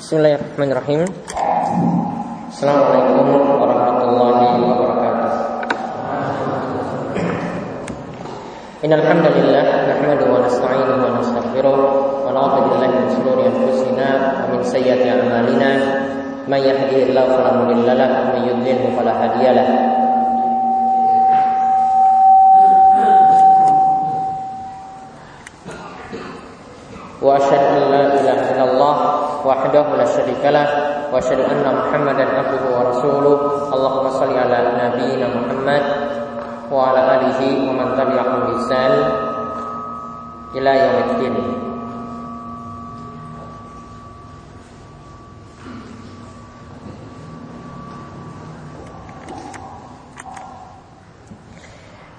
Bismillahirrahmanirrahim. Assalamualaikum warahmatullahi wabarakatuh. Innal hamdalillah nahmaduhu wa nasta'inuhu wa nastaghfiruh wa na'udzu billahi min shururi anfusina wa min sayyiati a'malina. May yahdihillahu fala mudilla lahu wa may yudlilhu fala له واشهد ان محمدا عبده ورسوله اللهم صل على نبينا محمد وعلى اله ومن تبعهم باحسان الى يوم الدين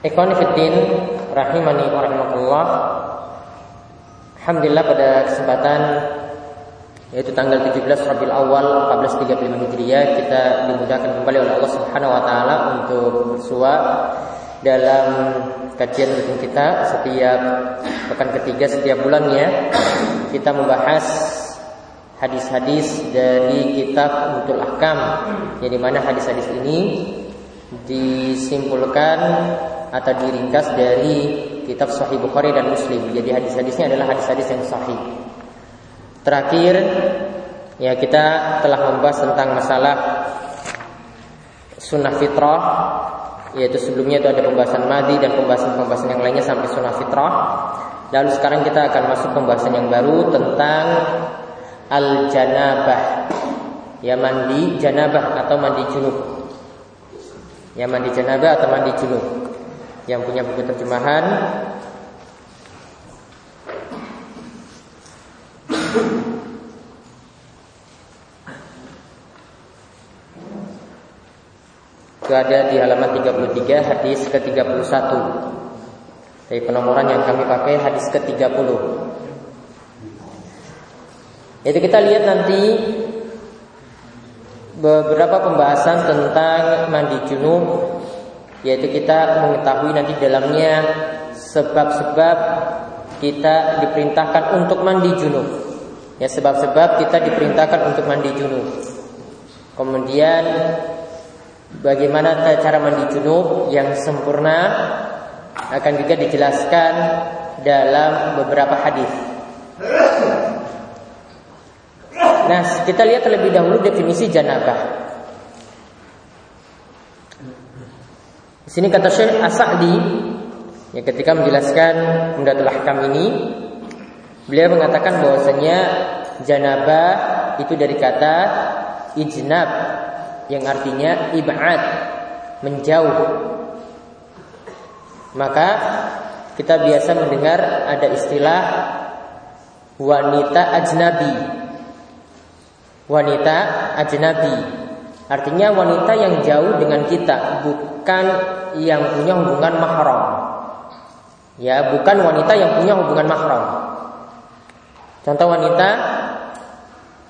Ikhwan Fiddin Rahimani wa rahmatullah Alhamdulillah pada kesempatan yaitu tanggal 17 Rabiul Awal 1435 Hijriah kita dimudahkan kembali oleh Allah Subhanahu wa taala untuk bersua dalam kajian rutin kita setiap pekan ketiga setiap bulannya kita membahas hadis-hadis dari kitab Mutul Ahkam yang di mana hadis-hadis ini disimpulkan atau diringkas dari kitab Sahih Bukhari dan Muslim. Jadi hadis-hadisnya adalah hadis-hadis yang sahih. Terakhir, ya kita telah membahas tentang masalah sunnah fitrah, yaitu sebelumnya itu ada pembahasan madi dan pembahasan-pembahasan yang lainnya sampai sunnah fitrah. Lalu sekarang kita akan masuk pembahasan yang baru tentang al janabah, ya mandi janabah atau mandi junub. Ya mandi janabah atau mandi junub yang punya buku terjemahan ada di halaman 33 hadis ke-31 dari penomoran yang kami pakai hadis ke-30 itu kita lihat nanti beberapa pembahasan tentang mandi junub yaitu kita mengetahui nanti dalamnya sebab-sebab kita diperintahkan untuk mandi junub. Ya sebab-sebab kita diperintahkan untuk mandi junub. Kemudian bagaimana cara mandi junub yang sempurna akan juga dijelaskan dalam beberapa hadis. Nah, kita lihat terlebih dahulu definisi janabah. Di sini kata Syekh As-Sa'di ya ketika menjelaskan Umdatul Ahkam ini beliau mengatakan bahwasanya janabah itu dari kata ijnab yang artinya ibad menjauh. Maka kita biasa mendengar ada istilah wanita ajnabi. Wanita ajnabi artinya wanita yang jauh dengan kita, bukan yang punya hubungan mahram. Ya, bukan wanita yang punya hubungan mahram. Contoh wanita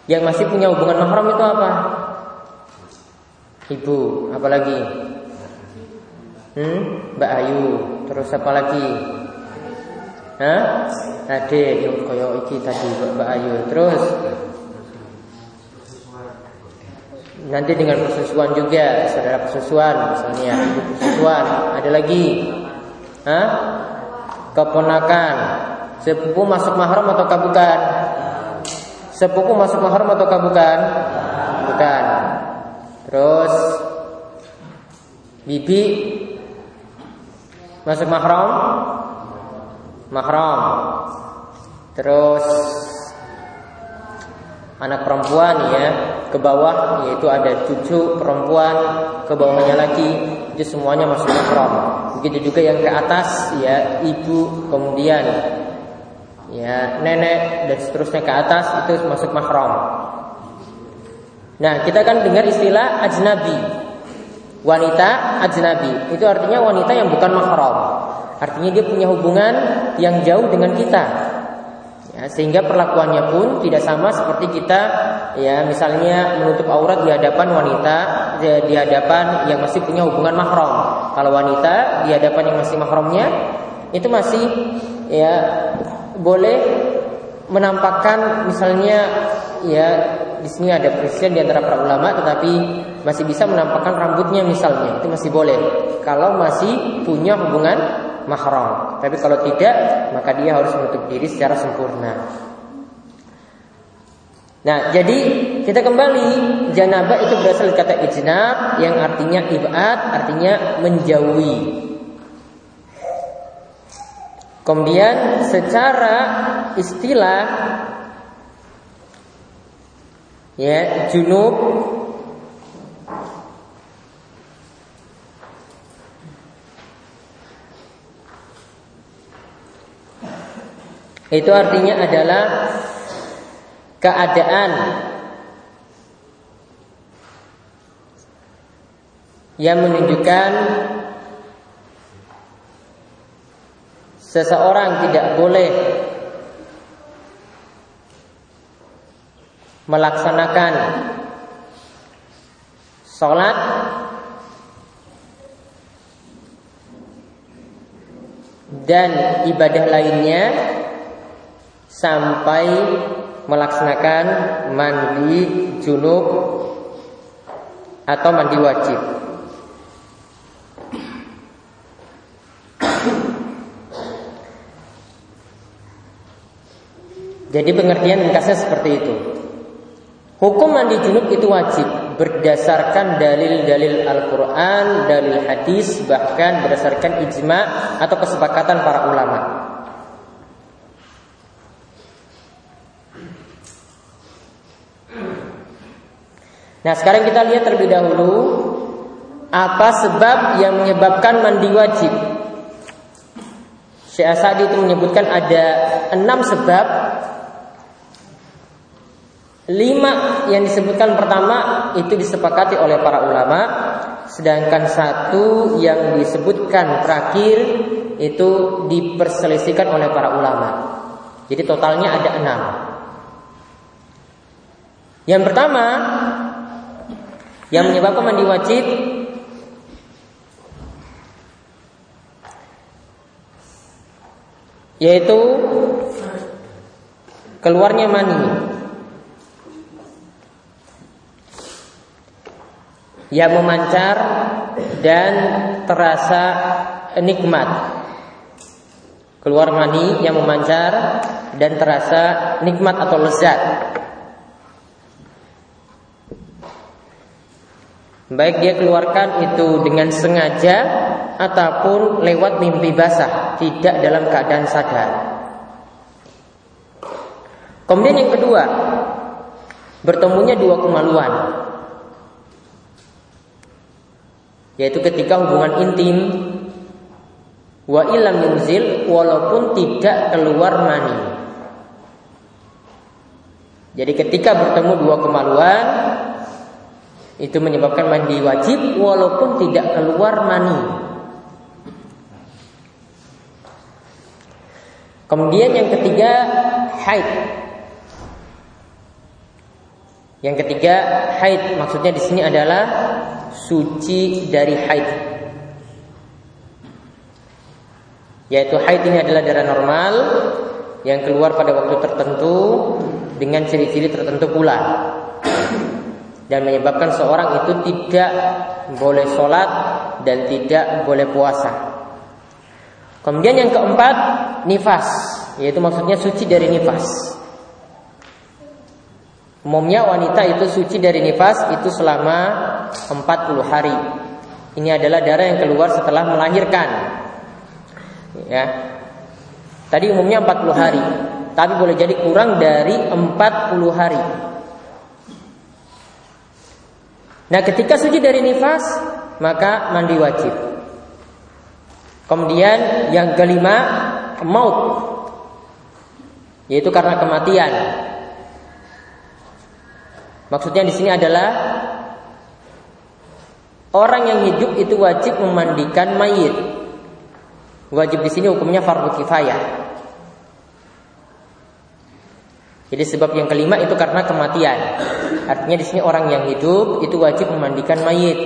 yang masih punya hubungan mahram itu apa? Ibu, apalagi? Hmm, Mbak Ayu, terus apa lagi? Hah? Ade, yang koyo iki tadi Mbak Ayu. Terus nanti dengan persusuan juga saudara persusuan misalnya ibu persusuan ada lagi Hah? keponakan sepupu masuk mahram atau bukan sepupu masuk mahram atau bukan bukan. Terus bibi masuk mahram? Mahram. Terus anak perempuan ya ke bawah yaitu ada cucu perempuan ke bawahnya lagi itu semuanya masuk mahram. Begitu juga yang ke atas ya ibu kemudian ya nenek dan seterusnya ke atas itu masuk mahram. Nah, kita kan dengar istilah ajnabi. Wanita ajnabi itu artinya wanita yang bukan mahram. Artinya dia punya hubungan yang jauh dengan kita. Ya, sehingga perlakuannya pun tidak sama seperti kita ya misalnya menutup aurat di hadapan wanita di, hadapan yang masih punya hubungan mahram. Kalau wanita di hadapan yang masih mahramnya itu masih ya boleh menampakkan misalnya ya di sini ada perselisihan di antara para ulama tetapi masih bisa menampakkan rambutnya misalnya itu masih boleh kalau masih punya hubungan mahram. Tapi kalau tidak maka dia harus menutup diri secara sempurna. Nah, jadi kita kembali janabah itu berasal dari kata ijnab yang artinya ibad, artinya menjauhi. Kemudian secara istilah ya junub itu artinya adalah keadaan yang menunjukkan seseorang tidak boleh melaksanakan sholat dan ibadah lainnya sampai melaksanakan mandi junub atau mandi wajib. Jadi pengertian ringkasnya seperti itu. Hukum mandi junub itu wajib berdasarkan dalil-dalil Al-Quran, dalil hadis, bahkan berdasarkan ijma atau kesepakatan para ulama. Nah sekarang kita lihat terlebih dahulu apa sebab yang menyebabkan mandi wajib. Syekh Asadi itu menyebutkan ada enam sebab. Lima yang disebutkan pertama itu disepakati oleh para ulama, sedangkan satu yang disebutkan terakhir itu diperselisihkan oleh para ulama. Jadi totalnya ada enam. Yang pertama yang menyebabkan mandi wajib yaitu keluarnya mani yang memancar dan terasa nikmat. Keluar mani yang memancar dan terasa nikmat atau lezat. Baik dia keluarkan itu dengan sengaja ataupun lewat mimpi basah, tidak dalam keadaan sadar. Kemudian yang kedua, bertemunya dua kemaluan. Yaitu ketika hubungan intim wa ilam yunzil walaupun tidak keluar mani. Jadi ketika bertemu dua kemaluan itu menyebabkan mandi wajib walaupun tidak keluar mani. Kemudian yang ketiga haid. Yang ketiga haid maksudnya di sini adalah suci dari haid. Yaitu haid ini adalah darah normal yang keluar pada waktu tertentu dengan ciri-ciri tertentu pula dan menyebabkan seorang itu tidak boleh sholat dan tidak boleh puasa. Kemudian yang keempat nifas, yaitu maksudnya suci dari nifas. Umumnya wanita itu suci dari nifas itu selama 40 hari. Ini adalah darah yang keluar setelah melahirkan. Ya. Tadi umumnya 40 hari, tapi boleh jadi kurang dari 40 hari. Nah ketika suci dari nifas maka mandi wajib. Kemudian yang kelima maut yaitu karena kematian. Maksudnya di sini adalah orang yang hidup itu wajib memandikan mayit. Wajib di sini hukumnya fardu kifayah. Jadi sebab yang kelima itu karena kematian. Artinya di sini orang yang hidup itu wajib memandikan mayit.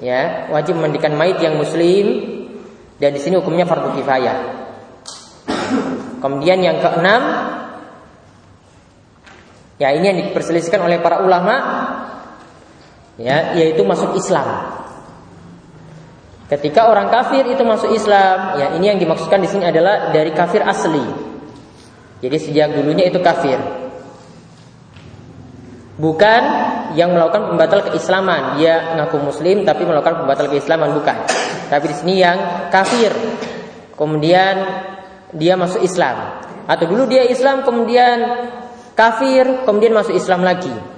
Ya, wajib memandikan mayit yang muslim dan di sini hukumnya fardu kifayah. Kemudian yang keenam Ya, ini yang diperselisihkan oleh para ulama ya, yaitu masuk Islam. Ketika orang kafir itu masuk Islam, ya ini yang dimaksudkan di sini adalah dari kafir asli. Jadi sejak dulunya itu kafir. Bukan yang melakukan pembatal keislaman, dia ngaku muslim tapi melakukan pembatal keislaman bukan. Tapi di sini yang kafir. Kemudian dia masuk Islam. Atau dulu dia Islam kemudian kafir, kemudian masuk Islam lagi.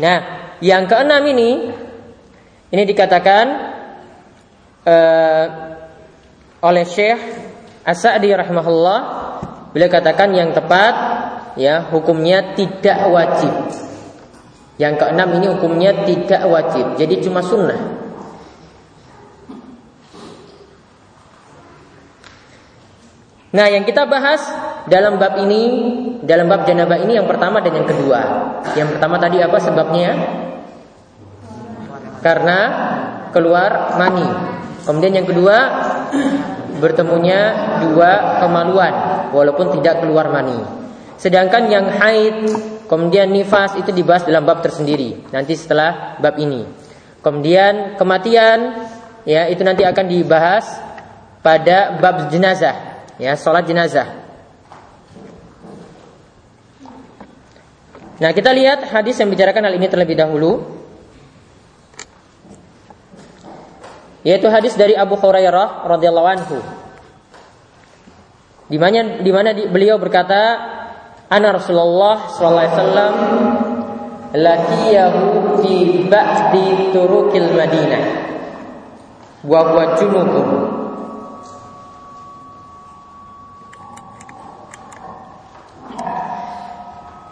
Nah, yang keenam ini ini dikatakan uh, oleh Syekh As-Sa'di rahimahullah beliau katakan yang tepat ya hukumnya tidak wajib. Yang keenam ini hukumnya tidak wajib, jadi cuma sunnah. Nah, yang kita bahas dalam bab ini, dalam bab janabah ini yang pertama dan yang kedua. Yang pertama tadi apa sebabnya? Karena keluar mani. Kemudian yang kedua bertemunya dua kemaluan walaupun tidak keluar mani. Sedangkan yang haid kemudian nifas itu dibahas dalam bab tersendiri nanti setelah bab ini. Kemudian kematian ya itu nanti akan dibahas pada bab jenazah ya sholat jenazah. Nah kita lihat hadis yang bicarakan hal ini terlebih dahulu. Yaitu hadis dari Abu Hurairah radhiyallahu anhu. Di mana di beliau berkata ana Rasulullah sallallahu alaihi wasallam fi ba'di turukil Madinah wa huwa junubun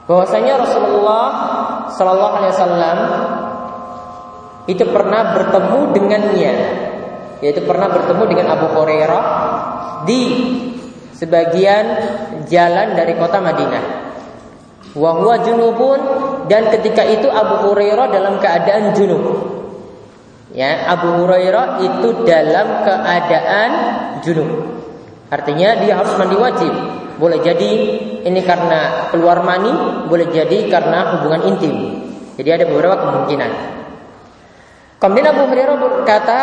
bahwasanya Rasulullah Shallallahu Alaihi Wasallam itu pernah bertemu dengannya, yaitu pernah bertemu dengan Abu Hurairah di sebagian jalan dari kota Madinah. Wahwa junubun dan ketika itu Abu Hurairah dalam keadaan junub. Ya, Abu Hurairah itu dalam keadaan junub. Artinya dia harus mandi wajib. Boleh jadi ini karena keluar mani, boleh jadi karena hubungan intim. Jadi ada beberapa kemungkinan. Kemudian Abu Hurairah berkata,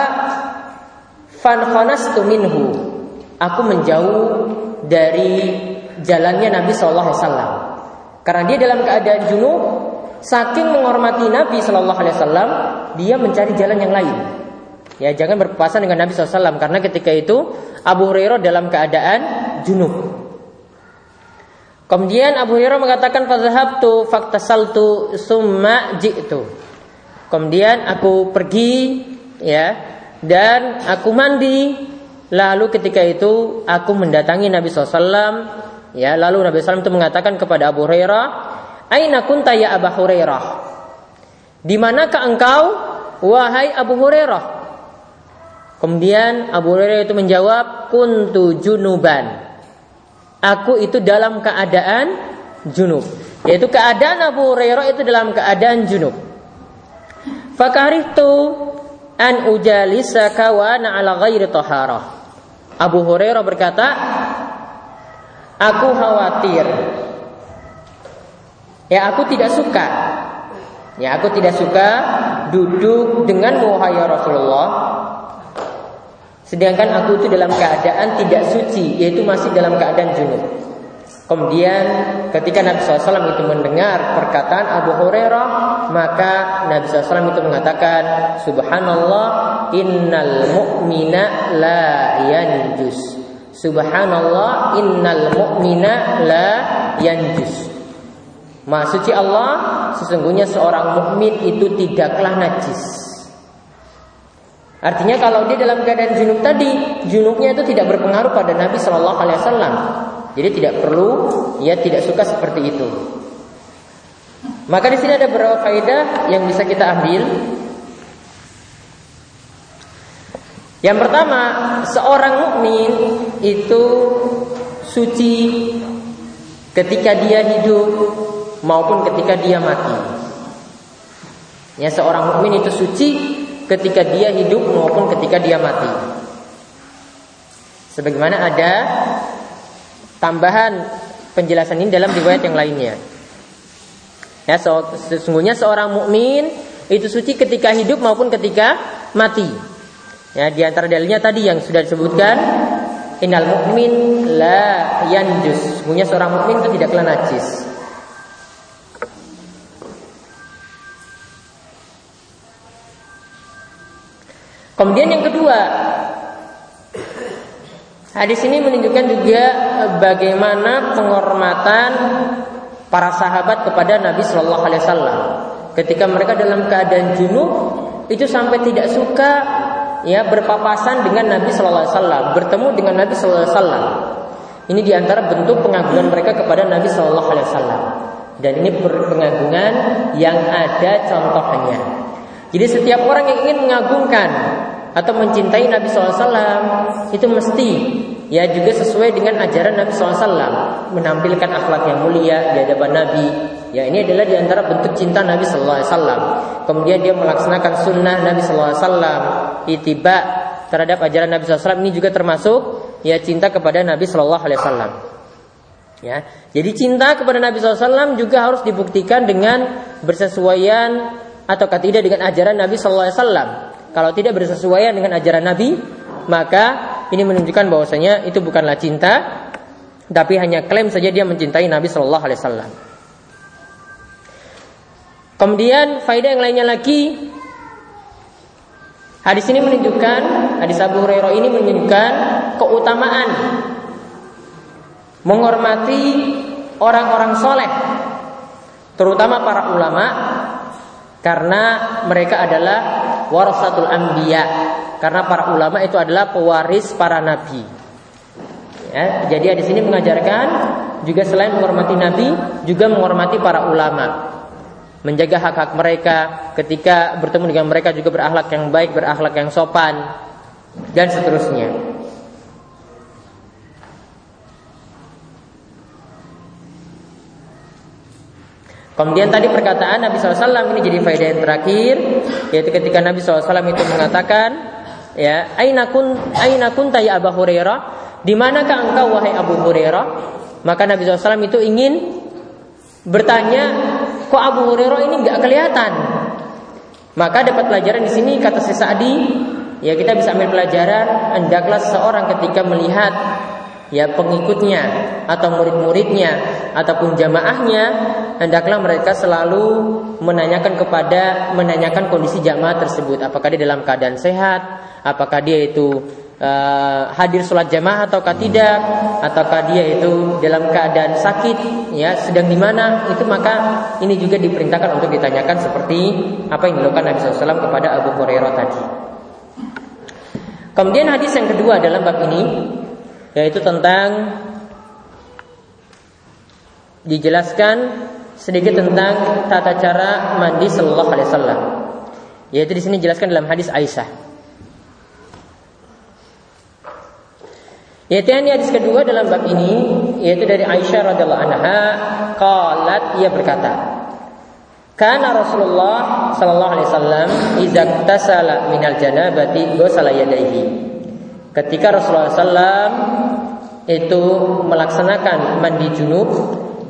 "Fan khanastu minhu." Aku menjauh dari jalannya Nabi Shallallahu alaihi wasallam. Karena dia dalam keadaan junub, saking menghormati Nabi Shallallahu alaihi wasallam, dia mencari jalan yang lain. Ya, jangan berpapasan dengan Nabi SAW karena ketika itu Abu Hurairah dalam keadaan junub. Kemudian Abu Hurairah mengatakan fadhhabtu faktasaltu summa ji'tu. Kemudian aku pergi ya dan aku mandi. Lalu ketika itu aku mendatangi Nabi SAW ya lalu Nabi SAW itu mengatakan kepada Abu Hurairah Aina kunta ya Abu Hurairah? Di manakah engkau wahai Abu Hurairah? Kemudian Abu Hurairah itu menjawab kuntu junuban aku itu dalam keadaan junub. Yaitu keadaan Abu Hurairah itu dalam keadaan junub. Fakarihtu an ujalisa kawana ala ghairi taharah. Abu Hurairah berkata, aku khawatir. Ya aku tidak suka. Ya aku tidak suka duduk dengan wahai Rasulullah Sedangkan aku itu dalam keadaan tidak suci, yaitu masih dalam keadaan junub. Kemudian ketika Nabi SAW itu mendengar perkataan Abu Hurairah Maka Nabi SAW itu mengatakan Subhanallah innal mu'mina la yanjus. Subhanallah innal mu'mina la yanjus. Maha suci Allah Sesungguhnya seorang mukmin itu tidaklah najis Artinya kalau dia dalam keadaan junub tadi, junubnya itu tidak berpengaruh pada Nabi Shallallahu Alaihi Wasallam. Jadi tidak perlu, ia tidak suka seperti itu. Maka di sini ada beberapa faedah yang bisa kita ambil. Yang pertama, seorang mukmin itu suci ketika dia hidup maupun ketika dia mati. Ya, seorang mukmin itu suci ketika dia hidup maupun ketika dia mati. Sebagaimana ada tambahan penjelasan ini dalam riwayat yang lainnya. Ya, so, sesungguhnya seorang mukmin itu suci ketika hidup maupun ketika mati. Ya, di antara dalilnya tadi yang sudah disebutkan, innal mukmin la yanjus. Sesungguhnya seorang mukmin itu tidak kena najis. Kemudian yang kedua, hadis ini menunjukkan juga bagaimana penghormatan para sahabat kepada Nabi Shallallahu Alaihi Wasallam. Ketika mereka dalam keadaan junub itu sampai tidak suka ya berpapasan dengan Nabi Shallallahu Alaihi Wasallam bertemu dengan Nabi Shallallahu Alaihi Wasallam. Ini di antara bentuk pengagungan mereka kepada Nabi Shallallahu Alaihi Wasallam. Dan ini pengagungan yang ada contohnya jadi setiap orang yang ingin mengagungkan atau mencintai Nabi SAW itu mesti ya juga sesuai dengan ajaran Nabi SAW menampilkan akhlak yang mulia di hadapan Nabi. Ya ini adalah di antara bentuk cinta Nabi SAW kemudian dia melaksanakan sunnah Nabi SAW itiba terhadap ajaran Nabi SAW ini juga termasuk ya cinta kepada Nabi SAW ya jadi cinta kepada Nabi SAW juga harus dibuktikan dengan bersesuaian atau tidak dengan ajaran Nabi SAW kalau tidak bersesuaian dengan ajaran Nabi, maka ini menunjukkan bahwasanya itu bukanlah cinta, tapi hanya klaim saja dia mencintai Nabi Shallallahu Alaihi Wasallam. Kemudian faedah yang lainnya lagi, hadis ini menunjukkan, hadis Abu Hurairah ini menunjukkan keutamaan menghormati orang-orang soleh, terutama para ulama, karena mereka adalah warasatul anbiya karena para ulama itu adalah pewaris para nabi. Ya, jadi di sini mengajarkan juga selain menghormati nabi juga menghormati para ulama. Menjaga hak-hak mereka ketika bertemu dengan mereka juga berakhlak yang baik, berakhlak yang sopan dan seterusnya. Kemudian tadi perkataan Nabi SAW ini jadi faedah yang terakhir yaitu ketika Nabi SAW itu mengatakan ya aina kun kunta ya Abu Hurairah? Di manakah engkau wahai Abu Hurairah? Maka Nabi SAW itu ingin bertanya kok Abu Hurairah ini nggak kelihatan? Maka dapat pelajaran di sini kata si Sa'di ya kita bisa ambil pelajaran hendaklah seorang ketika melihat ya pengikutnya atau murid-muridnya ataupun jamaahnya hendaklah mereka selalu menanyakan kepada menanyakan kondisi jamaah tersebut. Apakah dia dalam keadaan sehat? Apakah dia itu uh, hadir sholat jamaah ataukah tidak? Ataukah dia itu dalam keadaan sakit? Ya sedang di mana? Itu maka ini juga diperintahkan untuk ditanyakan seperti apa yang dilakukan Nabi SAW kepada Abu Hurairah tadi. Kemudian hadis yang kedua dalam bab ini yaitu tentang dijelaskan sedikit tentang tata cara mandi sallallahu alaihi wasallam. Yaitu di sini dijelaskan dalam hadis Aisyah. Yaitu yang hadis kedua dalam bab ini yaitu dari Aisyah radhiallahu anha qalat ia berkata Karena Rasulullah sallallahu alaihi wasallam idza tasala minal janabati ghusala yadayhi Ketika Rasulullah SAW itu melaksanakan mandi junub,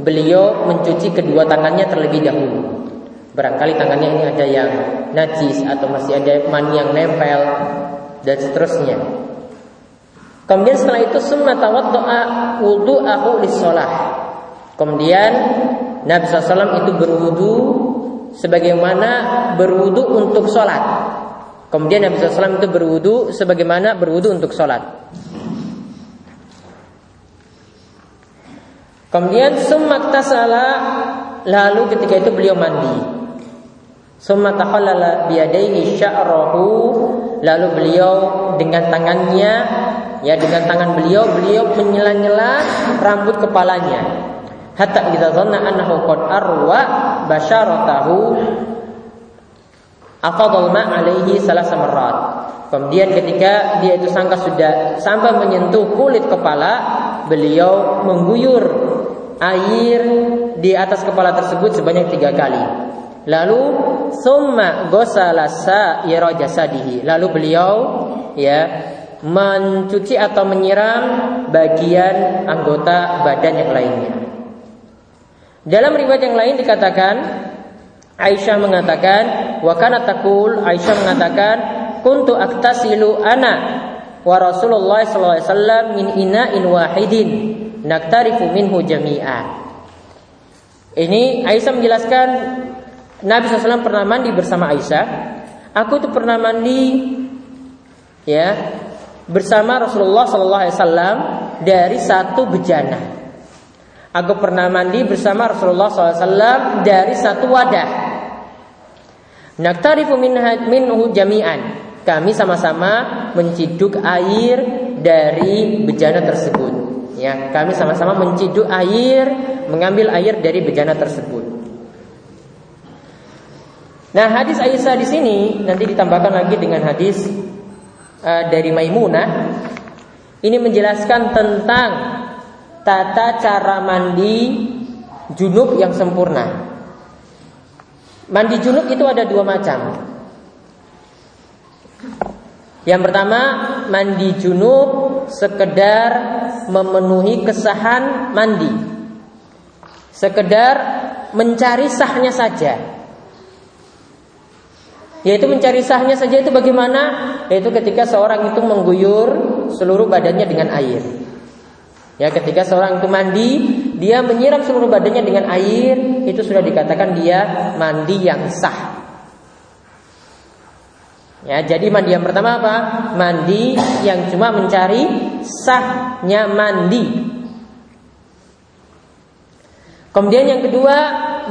beliau mencuci kedua tangannya terlebih dahulu. Barangkali tangannya ini ada yang najis atau masih ada mani yang nempel dan seterusnya. Kemudian setelah itu summa tawaddoa wudu'ahu lis-shalah. Kemudian Nabi SAW itu berwudu sebagaimana berwudu untuk sholat. Kemudian Nabi SAW itu berwudu sebagaimana berwudu untuk sholat. Kemudian semak tasala lalu ketika itu beliau mandi. Summa takhallala biyadaihi sya'rahu lalu beliau dengan tangannya ya dengan tangan beliau beliau menyela-nyela rambut kepalanya hatta idza dhanna annahu qad arwa basyaratahu afadhal ma alaihi salah samarat. Kemudian ketika dia itu sangka sudah sampai menyentuh kulit kepala, beliau mengguyur air di atas kepala tersebut sebanyak tiga kali. Lalu summa gosala sa'ira jasadihi. Lalu beliau ya mencuci atau menyiram bagian anggota badan yang lainnya. Dalam riwayat yang lain dikatakan Aisyah mengatakan wa kana taqul Aisyah mengatakan kuntu aktasilu ana wa Rasulullah sallallahu alaihi wasallam min ina'in wahidin naktarifu minhu jami'a. Ini Aisyah menjelaskan Nabi SAW pernah mandi bersama Aisyah. Aku tuh pernah mandi ya bersama Rasulullah Sallallahu Alaihi Wasallam dari satu bejana. Aku pernah mandi bersama Rasulullah SAW dari satu wadah. Naktarifu minhu jami'an. Kami sama-sama menciduk air dari bejana tersebut. Ya, kami sama-sama menciduk air, mengambil air dari bejana tersebut. Nah, hadis Aisyah di sini nanti ditambahkan lagi dengan hadis uh, dari Maimunah. Ini menjelaskan tentang tata cara mandi junub yang sempurna. Mandi junub itu ada dua macam. Yang pertama, mandi junub sekedar memenuhi kesahan mandi. Sekedar mencari sahnya saja. Yaitu mencari sahnya saja itu bagaimana? Yaitu ketika seorang itu mengguyur seluruh badannya dengan air. Ya, ketika seorang itu mandi, dia menyiram seluruh badannya dengan air, itu sudah dikatakan dia mandi yang sah. Ya, jadi mandi yang pertama apa? Mandi yang cuma mencari sahnya mandi. Kemudian yang kedua,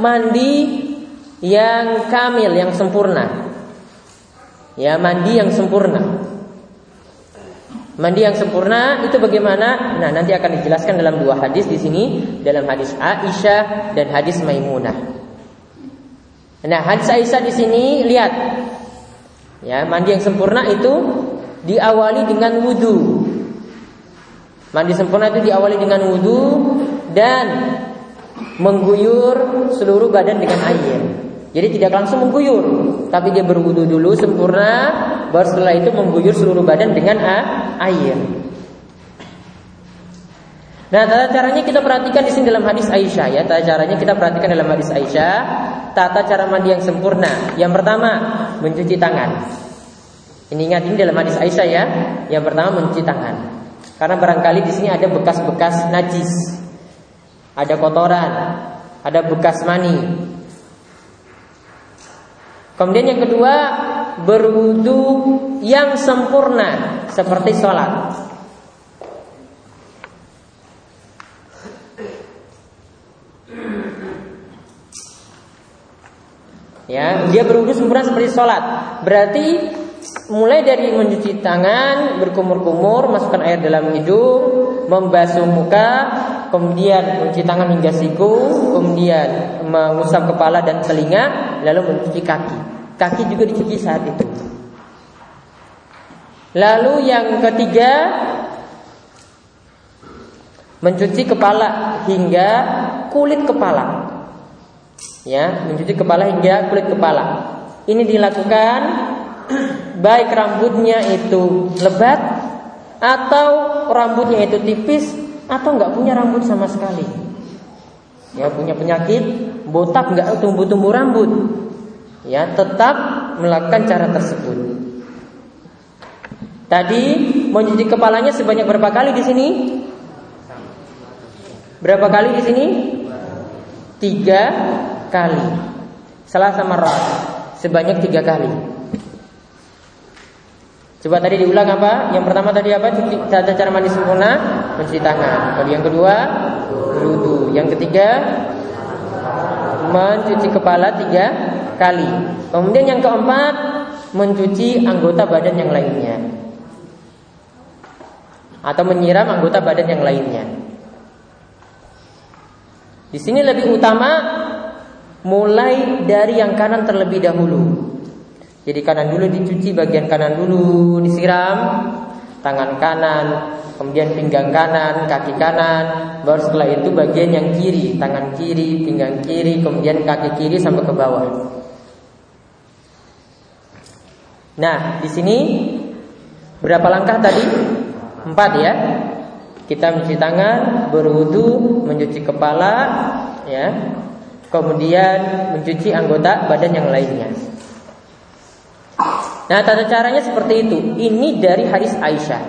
mandi yang kamil, yang sempurna. Ya, mandi yang sempurna. Mandi yang sempurna itu bagaimana? Nah, nanti akan dijelaskan dalam dua hadis di sini, dalam hadis Aisyah dan hadis Maimunah. Nah, hadis Aisyah di sini lihat. Ya, mandi yang sempurna itu diawali dengan wudhu. Mandi sempurna itu diawali dengan wudhu dan mengguyur seluruh badan dengan air. Jadi tidak langsung mengguyur, tapi dia berwudu dulu sempurna, baru setelah itu mengguyur seluruh badan dengan air. Nah, tata caranya kita perhatikan di sini dalam hadis Aisyah ya. Tata caranya kita perhatikan dalam hadis Aisyah, tata cara mandi yang sempurna. Yang pertama, mencuci tangan. Ini ingat ini dalam hadis Aisyah ya. Yang pertama mencuci tangan. Karena barangkali di sini ada bekas-bekas najis. Ada kotoran, ada bekas mani, Kemudian yang kedua berwudu yang sempurna seperti sholat. Ya, dia berwudu sempurna seperti sholat. Berarti mulai dari mencuci tangan, berkumur-kumur, masukkan air dalam hidung, membasuh muka, kemudian mencuci tangan hingga siku, kemudian mengusap kepala dan telinga, lalu mencuci kaki. Kaki juga dicuci saat itu. Lalu yang ketiga mencuci kepala hingga kulit kepala. Ya, mencuci kepala hingga kulit kepala. Ini dilakukan baik rambutnya itu lebat atau rambutnya itu tipis atau nggak punya rambut sama sekali. Ya punya penyakit botak nggak tumbuh-tumbuh rambut. Ya tetap melakukan cara tersebut. Tadi mencuci kepalanya sebanyak berapa kali di sini? Berapa kali di sini? Tiga kali. Salah sama roh sebanyak tiga kali. Coba tadi diulang apa? Yang pertama tadi apa? Cuci, tata cara mandi sempurna, mencuci tangan. Lalu yang kedua, berwudu. Yang ketiga, mencuci kepala tiga kali. Kemudian yang keempat, mencuci anggota badan yang lainnya. Atau menyiram anggota badan yang lainnya. Di sini lebih utama mulai dari yang kanan terlebih dahulu. Jadi kanan dulu dicuci bagian kanan dulu disiram tangan kanan, kemudian pinggang kanan, kaki kanan, baru setelah itu bagian yang kiri, tangan kiri, pinggang kiri, kemudian kaki kiri sampai ke bawah. Nah, di sini berapa langkah tadi? Empat ya. Kita mencuci tangan, berwudu, mencuci kepala, ya. Kemudian mencuci anggota badan yang lainnya. Nah, tata caranya seperti itu. Ini dari hadis Aisyah.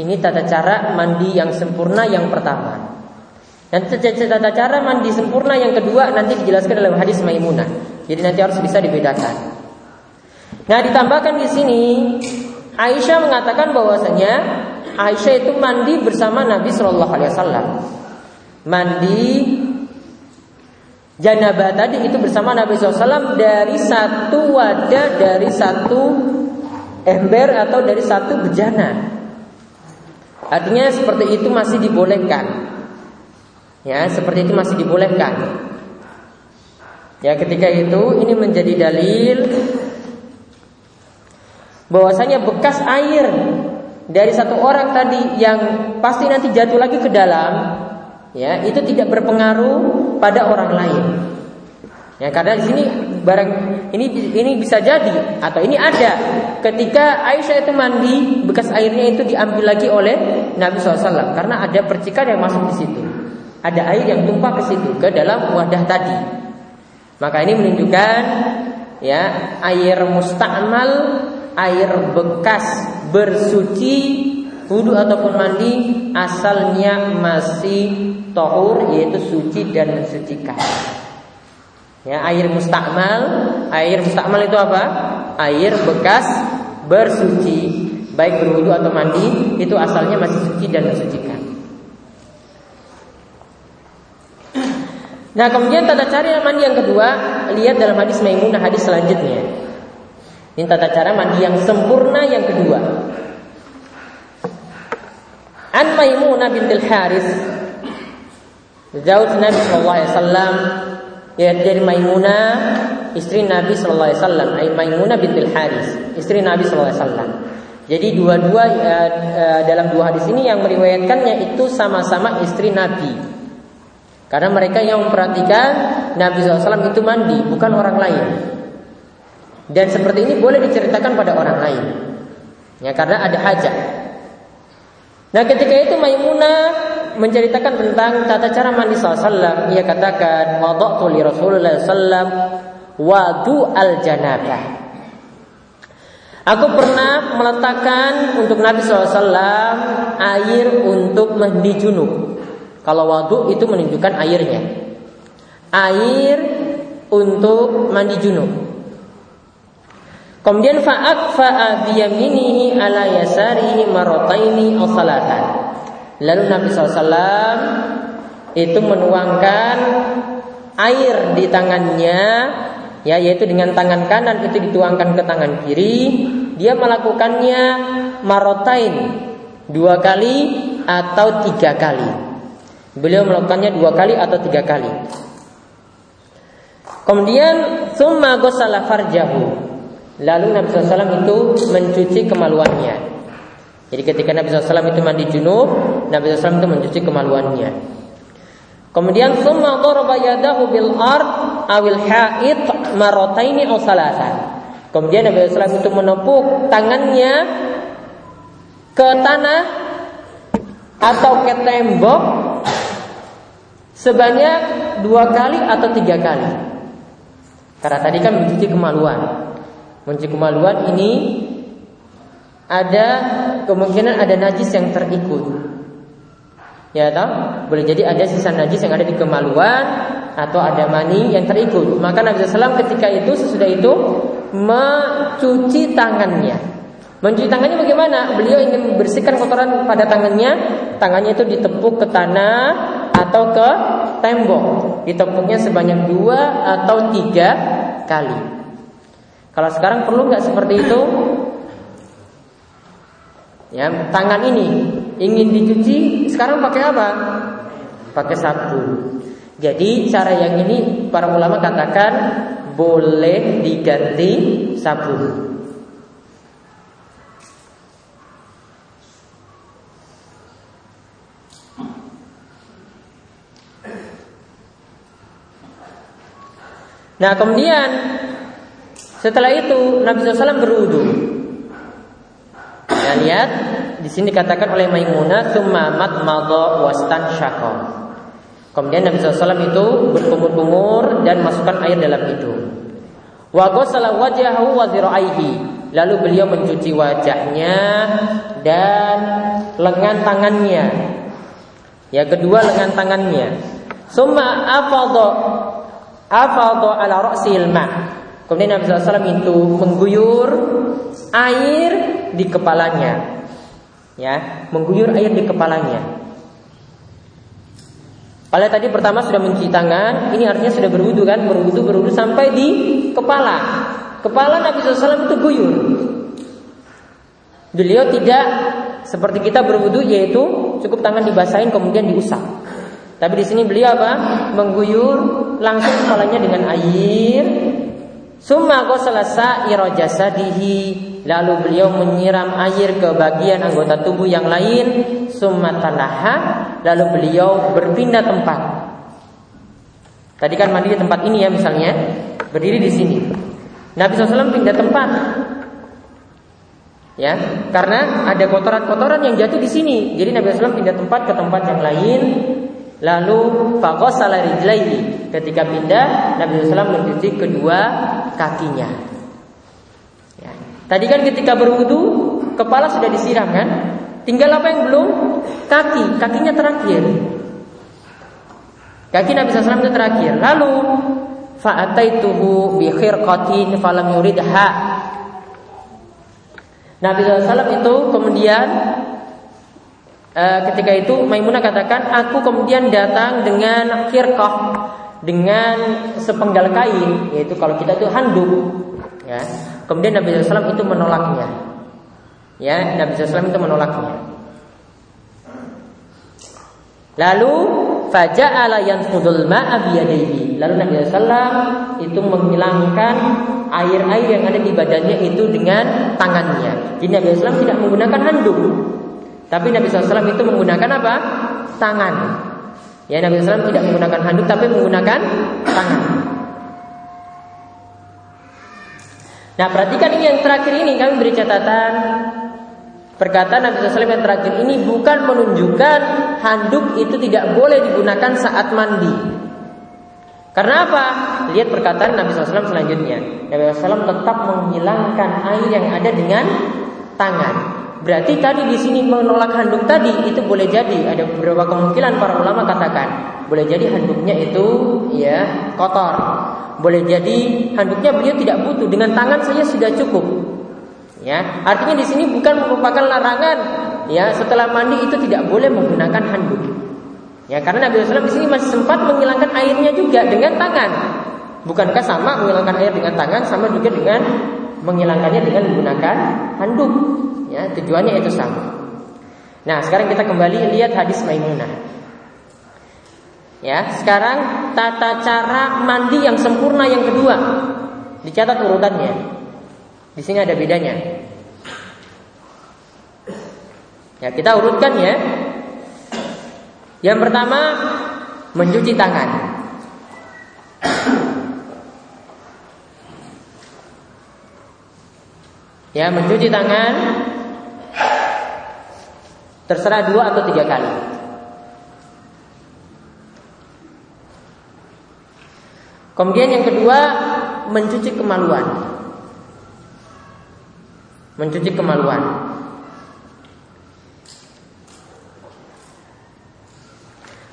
Ini tata cara mandi yang sempurna yang pertama. Dan tata cara mandi sempurna yang kedua nanti dijelaskan dalam hadis Maimunah. Jadi nanti harus bisa dibedakan. Nah, ditambahkan di sini Aisyah mengatakan bahwasanya Aisyah itu mandi bersama Nabi Shallallahu Alaihi Wasallam. Mandi janabah tadi itu bersama Nabi SAW dari satu wadah dari satu ember atau dari satu bejana. Artinya seperti itu masih dibolehkan. Ya, seperti itu masih dibolehkan. Ya, ketika itu ini menjadi dalil bahwasanya bekas air dari satu orang tadi yang pasti nanti jatuh lagi ke dalam, ya, itu tidak berpengaruh pada orang lain. Ya, karena di sini barang ini ini bisa jadi atau ini ada ketika Aisyah itu mandi bekas airnya itu diambil lagi oleh Nabi SAW karena ada percikan yang masuk di situ ada air yang tumpah ke situ ke dalam wadah tadi. Maka ini menunjukkan ya air musta'mal, air bekas bersuci wudhu ataupun mandi asalnya masih tohur yaitu suci dan mensucikan. Ya, air mustakmal, air mustakmal itu apa? Air bekas bersuci, baik berwudhu atau mandi itu asalnya masih suci dan mensucikan. Nah kemudian tata cara mandi yang kedua Lihat dalam hadis Maimunah hadis selanjutnya Ini tata cara mandi yang sempurna yang kedua. An Maimunah bintil Haris. Zaud Nabi Sallallahu Alaihi Wasallam. Ya dari Maimunah istri Nabi Sallallahu Alaihi Wasallam. Maimunah bintil Haris istri Nabi Sallallahu Alaihi Wasallam. Jadi dua-dua ya, dalam dua hadis ini yang meriwayatkannya itu sama-sama istri Nabi. Karena mereka yang memperhatikan Nabi SAW itu mandi, bukan orang lain. Dan seperti ini boleh diceritakan pada orang lain. Ya, karena ada hajat. Nah, ketika itu Maimunah menceritakan tentang tata cara mandi SAW. Ia katakan, "Wada'tu li Rasulullah SAW wadu al janabah." Aku pernah meletakkan untuk Nabi SAW air untuk mandi junub. Kalau wadu itu menunjukkan airnya. Air untuk mandi junub. Kemudian fa'at fa'a biyaminihi ala yasarihi marotaini salatan. Lalu Nabi SAW itu menuangkan air di tangannya ya yaitu dengan tangan kanan itu dituangkan ke tangan kiri dia melakukannya marotain dua kali atau tiga kali Beliau melakukannya dua kali atau tiga kali. Kemudian summa gosala farjahu. Lalu Nabi SAW itu mencuci kemaluannya. Jadi ketika Nabi SAW itu mandi junub, Nabi SAW itu mencuci kemaluannya. Kemudian summa bil awil ha'id Kemudian Nabi SAW itu menepuk tangannya ke tanah atau ke tembok sebanyak dua kali atau tiga kali. Karena tadi kan mencuci kemaluan. Mencuci kemaluan ini ada kemungkinan ada najis yang terikut. Ya tahu? Boleh jadi ada sisa najis yang ada di kemaluan atau ada mani yang terikut. Maka Nabi SAW ketika itu sesudah itu mencuci tangannya. Mencuci tangannya bagaimana? Beliau ingin membersihkan kotoran pada tangannya. Tangannya itu ditepuk ke tanah atau ke tembok. Ditepuknya sebanyak dua atau tiga kali. Kalau sekarang perlu nggak seperti itu? Ya, tangan ini ingin dicuci, sekarang pakai apa? Pakai sabun. Jadi cara yang ini para ulama katakan boleh diganti sabun. Nah kemudian setelah itu Nabi SAW berwudu. Nah lihat di sini dikatakan oleh Maimunah summa mat madha wastan syaqqa. Kemudian Nabi SAW itu berkumur-kumur dan masukkan air dalam hidung. Wa ghasala wajhahu wa Lalu beliau mencuci wajahnya dan lengan tangannya. Ya, kedua lengan tangannya. Summa afadha afadha ala ra'sil ma. Kemudian Nabi SAW itu mengguyur air di kepalanya. Ya, mengguyur air di kepalanya. Kalau tadi pertama sudah mencuci tangan, ini artinya sudah berwudu kan, berwudu berwudu sampai di kepala. Kepala Nabi SAW itu guyur. Beliau tidak seperti kita berwudu yaitu cukup tangan dibasahin kemudian diusap. Tapi di sini beliau apa? Mengguyur langsung kepalanya dengan air. Summa selesai jasadihi. Lalu beliau menyiram air ke bagian anggota tubuh yang lain. Summa tanaha Lalu beliau berpindah tempat. Tadi kan mandi di tempat ini ya misalnya. Berdiri di sini. Nabi SAW pindah tempat. Ya, karena ada kotoran-kotoran yang jatuh di sini. Jadi Nabi SAW pindah tempat ke tempat yang lain. Lalu faqasala rijlaihi. Ketika pindah, Nabi SAW mencuci kedua kakinya. Tadi kan ketika berwudu kepala sudah disiram kan? Tinggal apa yang belum? Kaki, kakinya terakhir. Kaki Nabi SAW itu terakhir. Lalu fa'ataituhu bi khirqatin falam yuridha. Nabi SAW itu kemudian ketika itu Maimunah katakan, aku kemudian datang dengan khirqah dengan sepenggal kain, yaitu kalau kita itu handuk, ya Kemudian Nabi SAW itu menolaknya. Ya, Nabi SAW itu menolaknya. Lalu faja'ala yanfudul ma'a biyadaihi. Lalu Nabi SAW itu menghilangkan air-air yang ada di badannya itu dengan tangannya. Jadi Nabi SAW tidak menggunakan handuk. Tapi Nabi SAW itu menggunakan apa? Tangan. Ya Nabi SAW tidak menggunakan handuk tapi menggunakan tangan. Nah perhatikan ini yang terakhir ini kami beri catatan Perkataan Nabi SAW yang terakhir ini bukan menunjukkan handuk itu tidak boleh digunakan saat mandi. Karena apa? Lihat perkataan Nabi SAW selanjutnya. Nabi SAW tetap menghilangkan air yang ada dengan tangan. Berarti tadi di sini menolak handuk tadi itu boleh jadi ada beberapa kemungkinan para ulama katakan boleh jadi handuknya itu ya kotor boleh jadi handuknya beliau tidak butuh, dengan tangan saja sudah cukup. Ya, artinya di sini bukan merupakan larangan. Ya, setelah mandi itu tidak boleh menggunakan handuk. Ya, karena Nabi SAW di sini masih sempat menghilangkan airnya juga dengan tangan. Bukankah sama menghilangkan air dengan tangan sama juga dengan menghilangkannya dengan menggunakan handuk? Ya, tujuannya itu sama. Nah, sekarang kita kembali lihat hadis Maimunah. Ya, sekarang tata cara mandi yang sempurna yang kedua. Dicatat urutannya. Di sini ada bedanya. Ya, kita urutkan ya. Yang pertama mencuci tangan. Ya, mencuci tangan terserah dua atau tiga kali. Kemudian yang kedua mencuci kemaluan. Mencuci kemaluan.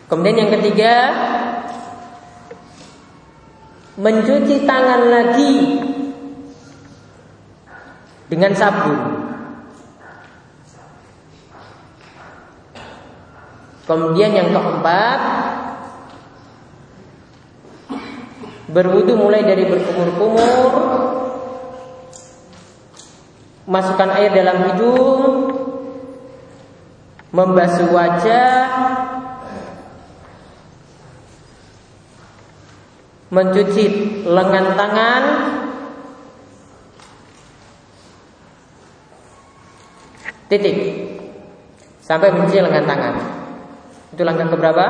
Kemudian yang ketiga mencuci tangan lagi dengan sabun. Kemudian yang keempat Berwudu mulai dari berkumur-kumur Masukkan air dalam hidung Membasuh wajah Mencuci lengan tangan Titik. Sampai mencilkan tangan. Itu langkah keberapa?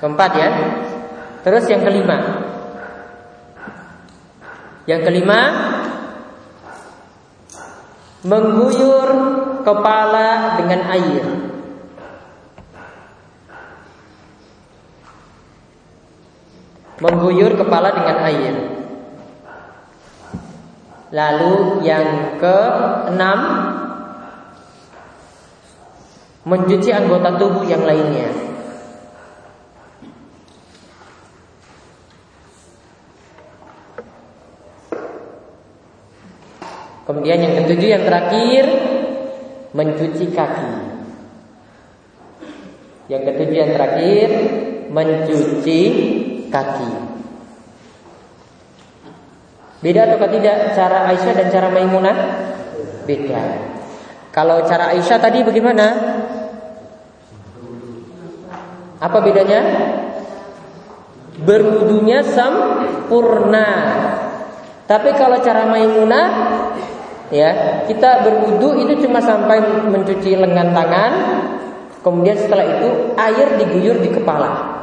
Keempat ya. Terus yang kelima. Yang kelima mengguyur kepala dengan air. Mengguyur kepala dengan air. Lalu yang keenam mencuci anggota tubuh yang lainnya. Kemudian yang ketujuh yang terakhir mencuci kaki. Yang ketujuh yang terakhir mencuci kaki. Beda atau tidak cara Aisyah dan cara Maimunah? Beda. Kalau cara Aisyah tadi bagaimana? Apa bedanya? Berwudunya sempurna. Tapi kalau cara Maimunah ya, kita berwudu itu cuma sampai mencuci lengan tangan, kemudian setelah itu air diguyur di kepala.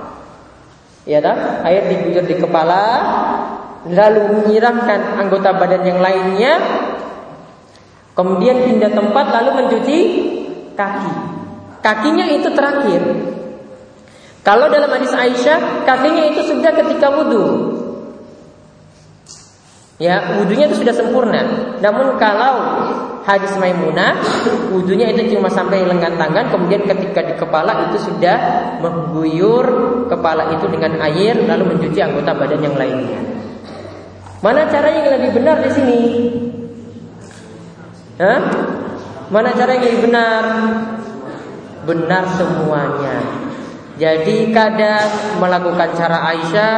Ya tak? Air diguyur di kepala, lalu menyiramkan anggota badan yang lainnya, kemudian pindah tempat lalu mencuci kaki. Kakinya itu terakhir. Kalau dalam hadis Aisyah, kakinya itu sudah ketika wudhu. Ya, wudhunya itu sudah sempurna. Namun kalau hadis Maimunah, wudhunya itu cuma sampai lengan tangan, kemudian ketika di kepala itu sudah mengguyur kepala itu dengan air, lalu mencuci anggota badan yang lainnya. Mana caranya yang lebih benar di sini? Hah? Mana cara yang lebih benar? Benar semuanya. Jadi kadang melakukan cara Aisyah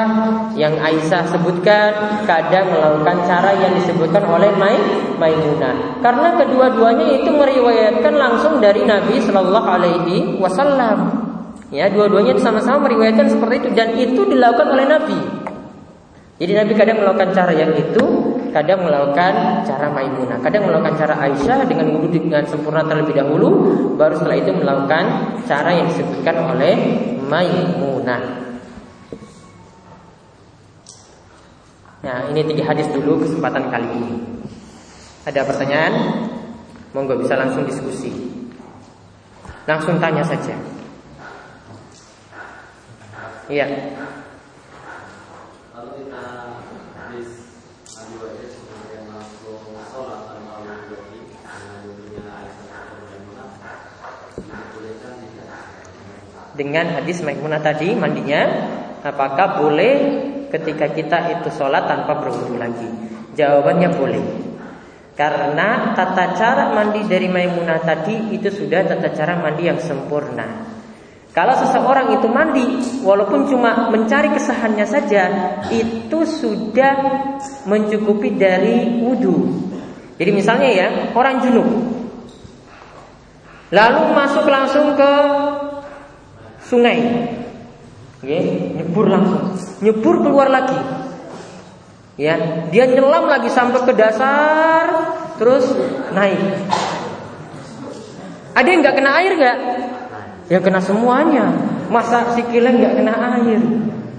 yang Aisyah sebutkan, kadang melakukan cara yang disebutkan oleh Mai Maimunah. Karena kedua-duanya itu meriwayatkan langsung dari Nabi Shallallahu Alaihi Wasallam. Ya, dua-duanya sama-sama meriwayatkan seperti itu dan itu dilakukan oleh Nabi. Jadi Nabi kadang melakukan cara yang itu, kadang melakukan cara Maimunah, kadang melakukan cara Aisyah dengan wudhu dengan sempurna terlebih dahulu, baru setelah itu melakukan cara yang disebutkan oleh Maimunah. Nah, ini tiga hadis dulu kesempatan kali ini. Ada pertanyaan? Monggo bisa langsung diskusi. Langsung tanya saja. Iya. Dengan hadis Maimunah tadi mandinya apakah boleh ketika kita itu sholat tanpa berwudu lagi? Jawabannya boleh. Karena tata cara mandi dari Maimunah tadi itu sudah tata cara mandi yang sempurna. Kalau seseorang itu mandi walaupun cuma mencari kesahannya saja itu sudah mencukupi dari wudhu. Jadi misalnya ya orang junub lalu masuk langsung ke sungai. Ya, nyebur langsung. Nyebur keluar lagi. Ya, dia nyelam lagi sampai ke dasar, terus naik. Ada yang nggak kena air nggak? Ya kena semuanya. Masa sikilnya nggak kena air?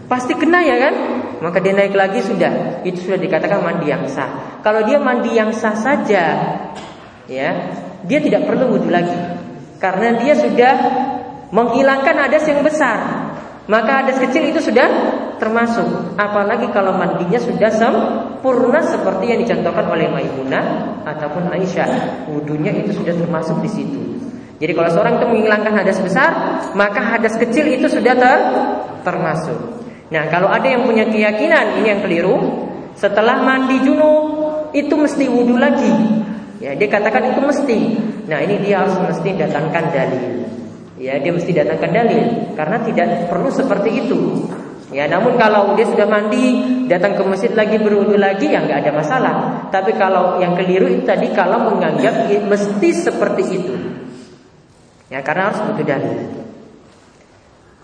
Pasti kena ya kan? Maka dia naik lagi sudah. Itu sudah dikatakan mandi yang sah. Kalau dia mandi yang sah saja, ya, dia tidak perlu wudhu lagi. Karena dia sudah menghilangkan hadas yang besar. Maka hadas kecil itu sudah termasuk. Apalagi kalau mandinya sudah sempurna seperti yang dicontohkan oleh Maimunah ataupun Aisyah. Wudhunya itu sudah termasuk di situ. Jadi kalau seorang itu menghilangkan hadas besar, maka hadas kecil itu sudah ter termasuk. Nah, kalau ada yang punya keyakinan ini yang keliru, setelah mandi junub itu mesti wudhu lagi. Ya, dia katakan itu mesti. Nah, ini dia harus mesti datangkan dalil ya dia mesti datangkan dalil karena tidak perlu seperti itu. Ya, namun kalau dia sudah mandi, datang ke masjid lagi berwudu lagi ya nggak ada masalah. Tapi kalau yang keliru itu tadi kalau menganggap mesti seperti itu. Ya, karena harus butuh dalil.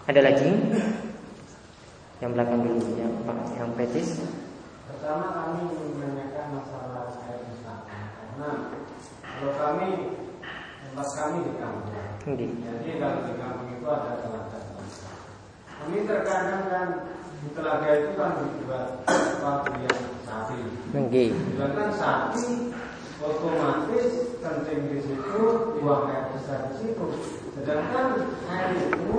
Ada lagi? Yang belakang dulu, yang yang petis. Pertama kami menanyakan masalah air karena kalau kami tempat kami di kampung Okay. Jadi kalau di kampung itu ada telaga. Kami terkadang kan di telaga itu kan dibuat waktu yang sapi. Okay. Sedangkan sapi otomatis kencing di situ, buang air besar di situ. Sedangkan air itu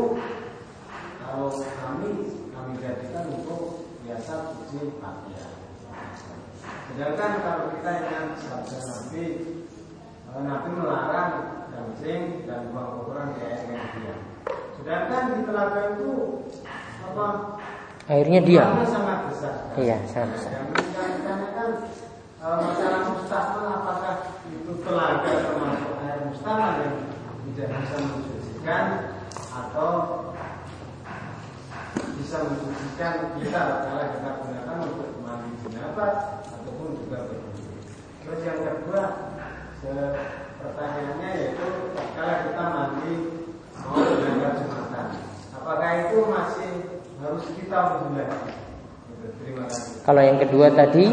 kalau kami kami jadikan untuk jasad suci pakaian. Sedangkan kalau kita ingat sabda Nabi, Nabi melarang kencing dan buang kotoran di air yang diam. Sedangkan di telaga itu apa? Airnya diam. sangat besar. Iya, sangat besar. Yang kan masalah mustahil apakah itu telaga termasuk air mustahil yang tidak bisa mensucikan atau bisa mensucikan kita kalau kita gunakan untuk mandi jenazah ataupun juga berwudu. Terus yang kedua, pertanyaannya yaitu kalau kita mandi mau dengan jumatan, apakah itu masih harus kita wudhu Terima kasih. Kalau yang kedua tadi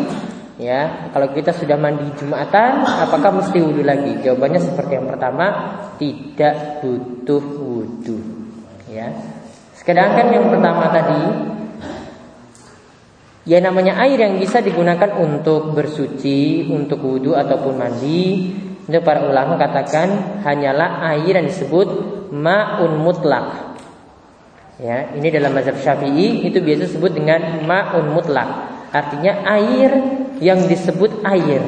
Ya, kalau kita sudah mandi Jumatan, apakah mesti wudhu lagi? Jawabannya seperti yang pertama, tidak butuh wudhu. Ya, sedangkan yang pertama tadi, ya namanya air yang bisa digunakan untuk bersuci, untuk wudhu ataupun mandi. Itu para ulama katakan hanyalah air yang disebut ma'un mutlak. Ya, ini dalam mazhab Syafi'i itu biasa disebut dengan ma'un mutlak. Artinya air yang disebut air.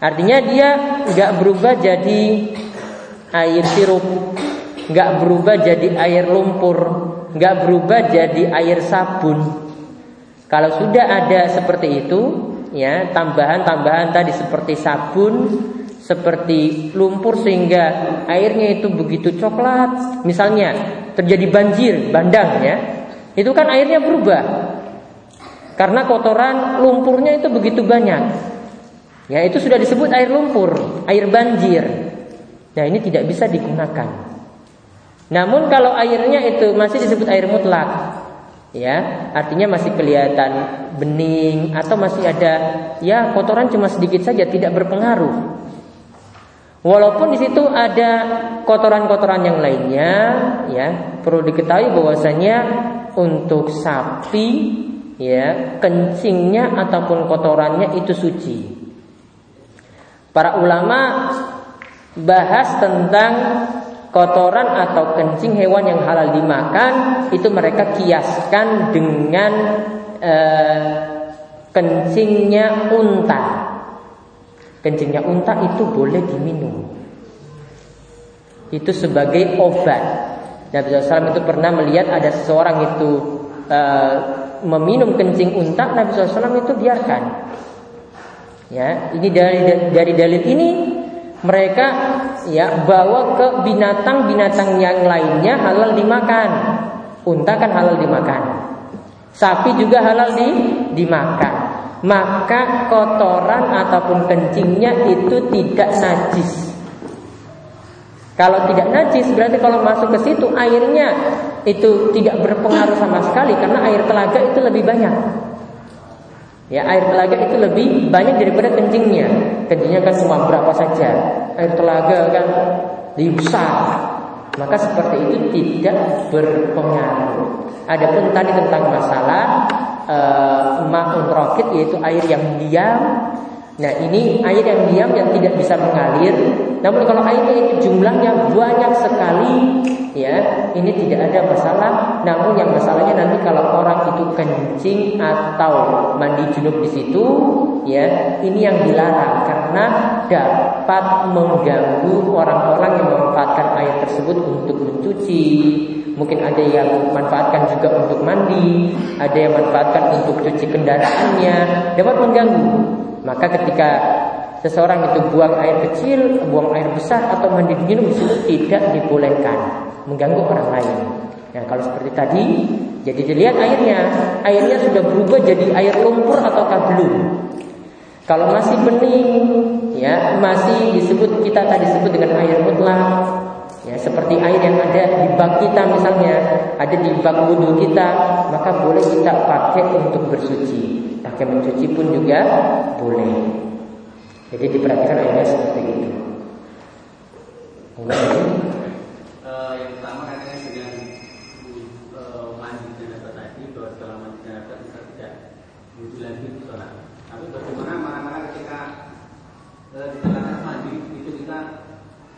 Artinya dia nggak berubah jadi air sirup, nggak berubah jadi air lumpur, nggak berubah jadi air sabun. Kalau sudah ada seperti itu, ya tambahan-tambahan tadi seperti sabun, seperti lumpur sehingga airnya itu begitu coklat, misalnya terjadi banjir bandang ya, itu kan airnya berubah karena kotoran lumpurnya itu begitu banyak. Ya, itu sudah disebut air lumpur, air banjir. Nah, ini tidak bisa digunakan. Namun kalau airnya itu masih disebut air mutlak, ya, artinya masih kelihatan bening atau masih ada ya kotoran cuma sedikit saja tidak berpengaruh. Walaupun di situ ada kotoran-kotoran yang lainnya, ya, perlu diketahui bahwasanya untuk sapi ya kencingnya ataupun kotorannya itu suci. Para ulama bahas tentang kotoran atau kencing hewan yang halal dimakan itu mereka kiaskan dengan eh, kencingnya unta. Kencingnya unta itu boleh diminum. Itu sebagai obat. Nabi SAW itu pernah melihat ada seseorang itu eh, meminum kencing unta Nabi SAW itu biarkan. Ya, ini dari dari dalil ini mereka ya bawa ke binatang-binatang yang lainnya halal dimakan. Unta kan halal dimakan. Sapi juga halal di dimakan. Maka kotoran ataupun kencingnya itu tidak najis. Kalau tidak najis berarti kalau masuk ke situ airnya itu tidak berpengaruh sama sekali karena air telaga itu lebih banyak. Ya, air telaga itu lebih banyak daripada kencingnya. Kencingnya kan cuma berapa saja. Air telaga kan lebih besar. Maka seperti itu tidak berpengaruh. Adapun tadi tentang masalah uh, ma'un rokit yaitu air yang diam Nah ini air yang diam yang tidak bisa mengalir. Namun kalau airnya itu jumlahnya banyak sekali, ya ini tidak ada masalah. Namun yang masalahnya nanti kalau orang itu kencing atau mandi junub di situ, ya ini yang dilarang karena dapat mengganggu orang-orang yang memanfaatkan air tersebut untuk mencuci. Mungkin ada yang manfaatkan juga untuk mandi, ada yang manfaatkan untuk cuci kendaraannya, dapat mengganggu. Maka ketika seseorang itu buang air kecil, buang air besar atau mandi minum tidak dibolehkan mengganggu orang lain. Nah kalau seperti tadi, jadi dilihat airnya, airnya sudah berubah jadi air lumpur atau belum. Kalau masih bening, ya masih disebut kita tadi sebut dengan air mutlak, ya seperti air yang ada di bak kita misalnya, ada di bak wudhu kita, maka boleh kita pakai untuk bersuci. Pakai mencuci pun juga boleh. Jadi diperhatikan ayatnya seperti itu. Tengah mandi itu kita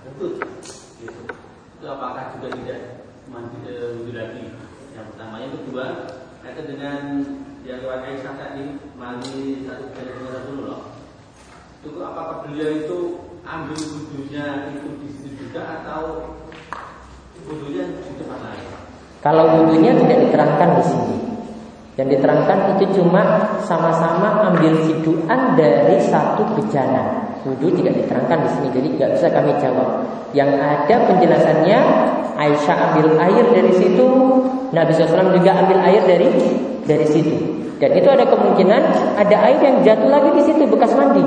betul, gitu. Itu apakah dengan riwayat Aisyah tadi mandi satu kali Rasulullah. Itu apakah beliau itu ambil wudhunya itu di situ juga atau wudhunya di tempat lain? Kalau wudhunya tidak diterangkan di sini. Yang diterangkan itu cuma sama-sama ambil siduan dari satu bejana. Wudhu tidak diterangkan di sini, jadi nggak bisa kami jawab. Yang ada penjelasannya Aisyah ambil air dari situ, Nabi SAW juga ambil air dari dari situ. Dan itu ada kemungkinan ada air yang jatuh lagi di situ bekas mandi,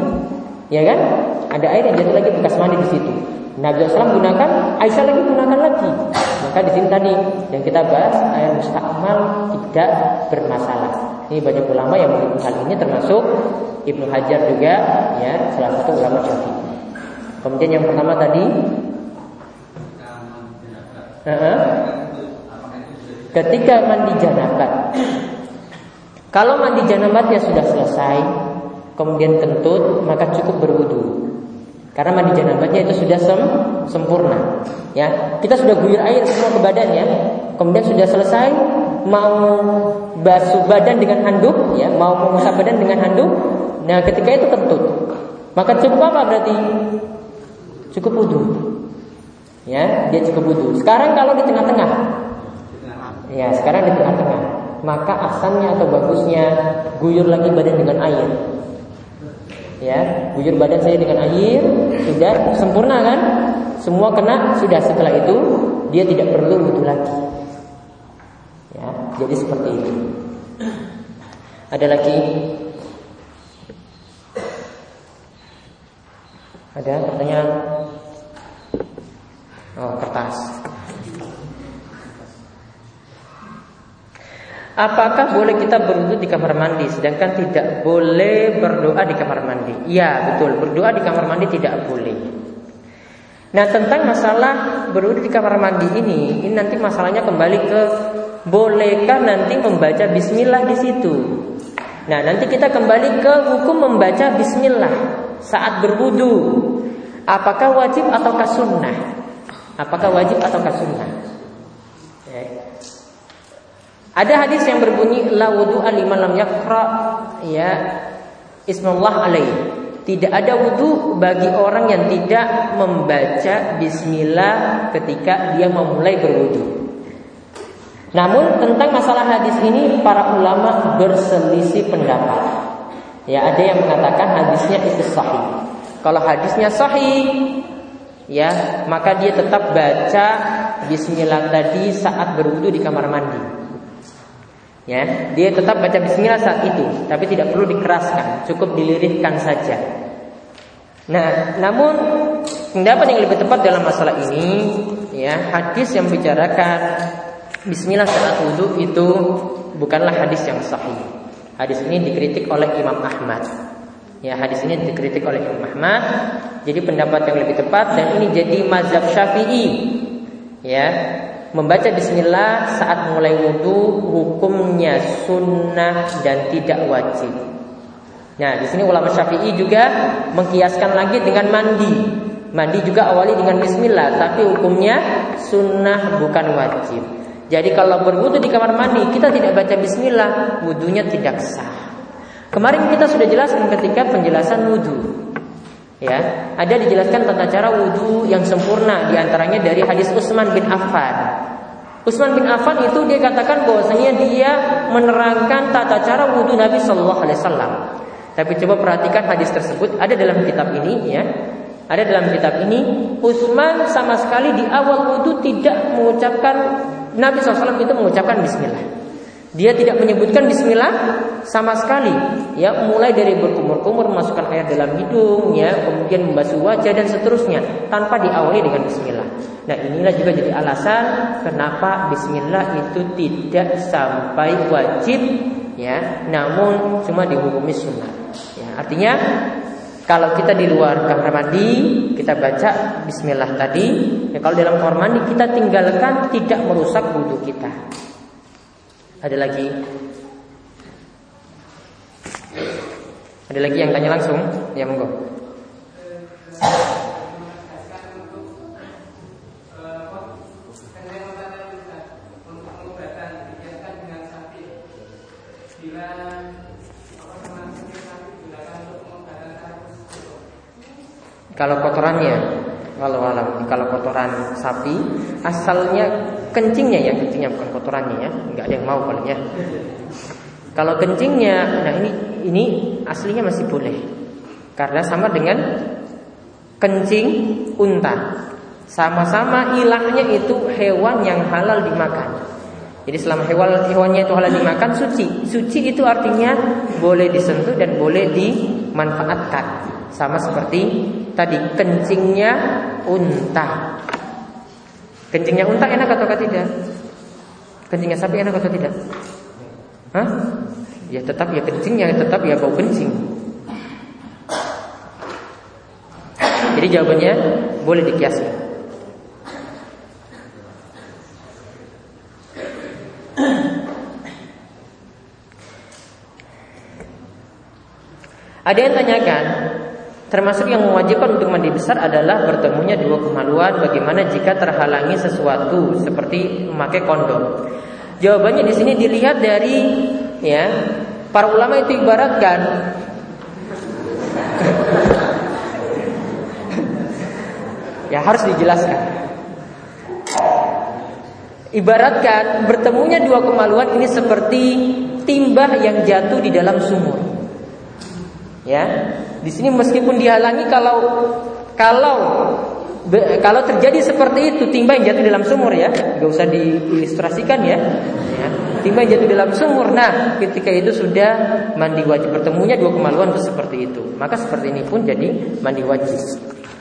ya kan? Ada air yang jatuh lagi bekas mandi di situ. Nabi SAW gunakan, Aisyah lagi gunakan lagi. Maka di sini tadi yang kita bahas air mustakmal tidak bermasalah. Ini banyak ulama yang mengikuti hal ini termasuk Ibnu Hajar juga ya salah satu ulama Syafi'i. Kemudian yang pertama tadi uh -huh, ketika mandi janabat. Kalau mandi janabatnya sudah selesai, kemudian kentut, maka cukup berwudu. Karena mandi janabatnya itu sudah sem sempurna. Ya, kita sudah guyur air semua ke badannya, kemudian sudah selesai mau basuh badan dengan handuk, ya, mau mengusap badan dengan handuk. Nah, ketika itu kentut. Maka cukup apa berarti? Cukup wudhu. Ya, dia cukup wudhu. Sekarang kalau di tengah-tengah, ya, sekarang di tengah-tengah, maka asalnya atau bagusnya guyur lagi badan dengan air. Ya bujur badan saya dengan air sudah sempurna kan? Semua kena sudah. Setelah itu dia tidak perlu wudhu lagi. Ya jadi seperti itu ada lagi? Ada pertanyaan? Oh kertas Apakah boleh kita berwudu di kamar mandi sedangkan tidak boleh berdoa di kamar mandi? Ya, betul. Berdoa di kamar mandi tidak boleh. Nah, tentang masalah berwudu di kamar mandi ini, ini nanti masalahnya kembali ke bolehkah nanti membaca bismillah di situ. Nah, nanti kita kembali ke hukum membaca bismillah saat berwudu. Apakah wajib atau sunnah? Apakah wajib atau sunnah? Ada hadis yang berbunyi la wudu liman lam yakra ya ismallah alaih. Tidak ada wudu bagi orang yang tidak membaca bismillah ketika dia memulai berwudu. Namun tentang masalah hadis ini para ulama berselisih pendapat. Ya, ada yang mengatakan hadisnya itu sahih. Kalau hadisnya sahih, ya, maka dia tetap baca bismillah tadi saat berwudu di kamar mandi. Ya, dia tetap baca bismillah saat itu, tapi tidak perlu dikeraskan, cukup dilirihkan saja. Nah, namun pendapat yang lebih tepat dalam masalah ini, ya, hadis yang bicarakan bismillah saat wudhu itu bukanlah hadis yang sahih. Hadis ini dikritik oleh Imam Ahmad. Ya, hadis ini dikritik oleh Imam Ahmad. Jadi pendapat yang lebih tepat dan ini jadi mazhab Syafi'i. Ya, Membaca bismillah saat mulai wudhu hukumnya sunnah dan tidak wajib. Nah, di sini ulama Syafi'i juga mengkiaskan lagi dengan mandi. Mandi juga awali dengan bismillah, tapi hukumnya sunnah bukan wajib. Jadi kalau berwudhu di kamar mandi kita tidak baca bismillah, wudhunya tidak sah. Kemarin kita sudah jelaskan ketika penjelasan wudhu. Ya, ada dijelaskan tata cara wudhu yang sempurna di antaranya dari hadis Utsman bin Affan. Utsman bin Affan itu dia katakan bahwasanya dia menerangkan tata cara wudhu Nabi Shallallahu Alaihi Wasallam. Tapi coba perhatikan hadis tersebut ada dalam kitab ini ya. Ada dalam kitab ini Utsman sama sekali di awal wudhu tidak mengucapkan Nabi SAW itu mengucapkan Bismillah. Dia tidak menyebutkan bismillah sama sekali. Ya, mulai dari berkumur-kumur masukkan air dalam hidung, ya, kemudian membasuh wajah dan seterusnya tanpa diawali dengan bismillah. Nah, inilah juga jadi alasan kenapa bismillah itu tidak sampai wajib ya, namun cuma dihukumi sunnah. Ya, artinya kalau kita di luar kamar mandi, kita baca bismillah tadi. Ya, kalau dalam kamar mandi kita tinggalkan tidak merusak wudhu kita. Ada lagi? Ada lagi yang tanya langsung? Ya monggo. Kalau kotorannya, kalau alam, kalau kotoran sapi, asalnya kencingnya ya, kencingnya bukan kotorannya ya, nggak ada yang mau paling ya. Kalau kencingnya, nah ini ini aslinya masih boleh, karena sama dengan kencing unta. Sama-sama ilahnya itu hewan yang halal dimakan. Jadi selama hewan hewannya itu halal dimakan suci. Suci itu artinya boleh disentuh dan boleh dimanfaatkan. Sama seperti tadi kencingnya unta. Kencingnya unta enak atau tidak? Kencingnya sapi enak atau tidak? Hah? Ya tetap ya kencingnya tetap ya bau kencing. Jadi jawabannya boleh dikiasi. Ada yang tanyakan, termasuk yang mewajibkan untuk mandi besar adalah bertemunya dua kemaluan. Bagaimana jika terhalangi sesuatu seperti memakai kondom? Jawabannya di sini dilihat dari ya para ulama itu ibaratkan ya harus dijelaskan. Ibaratkan bertemunya dua kemaluan ini seperti timba yang jatuh di dalam sumur. Ya, di sini meskipun dihalangi kalau kalau be, kalau terjadi seperti itu timba yang jatuh dalam sumur ya, nggak usah diilustrasikan ya. ya. Timba yang jatuh dalam sumur. Nah, ketika itu sudah mandi wajib bertemunya dua kemaluan itu seperti itu. Maka seperti ini pun jadi mandi wajib.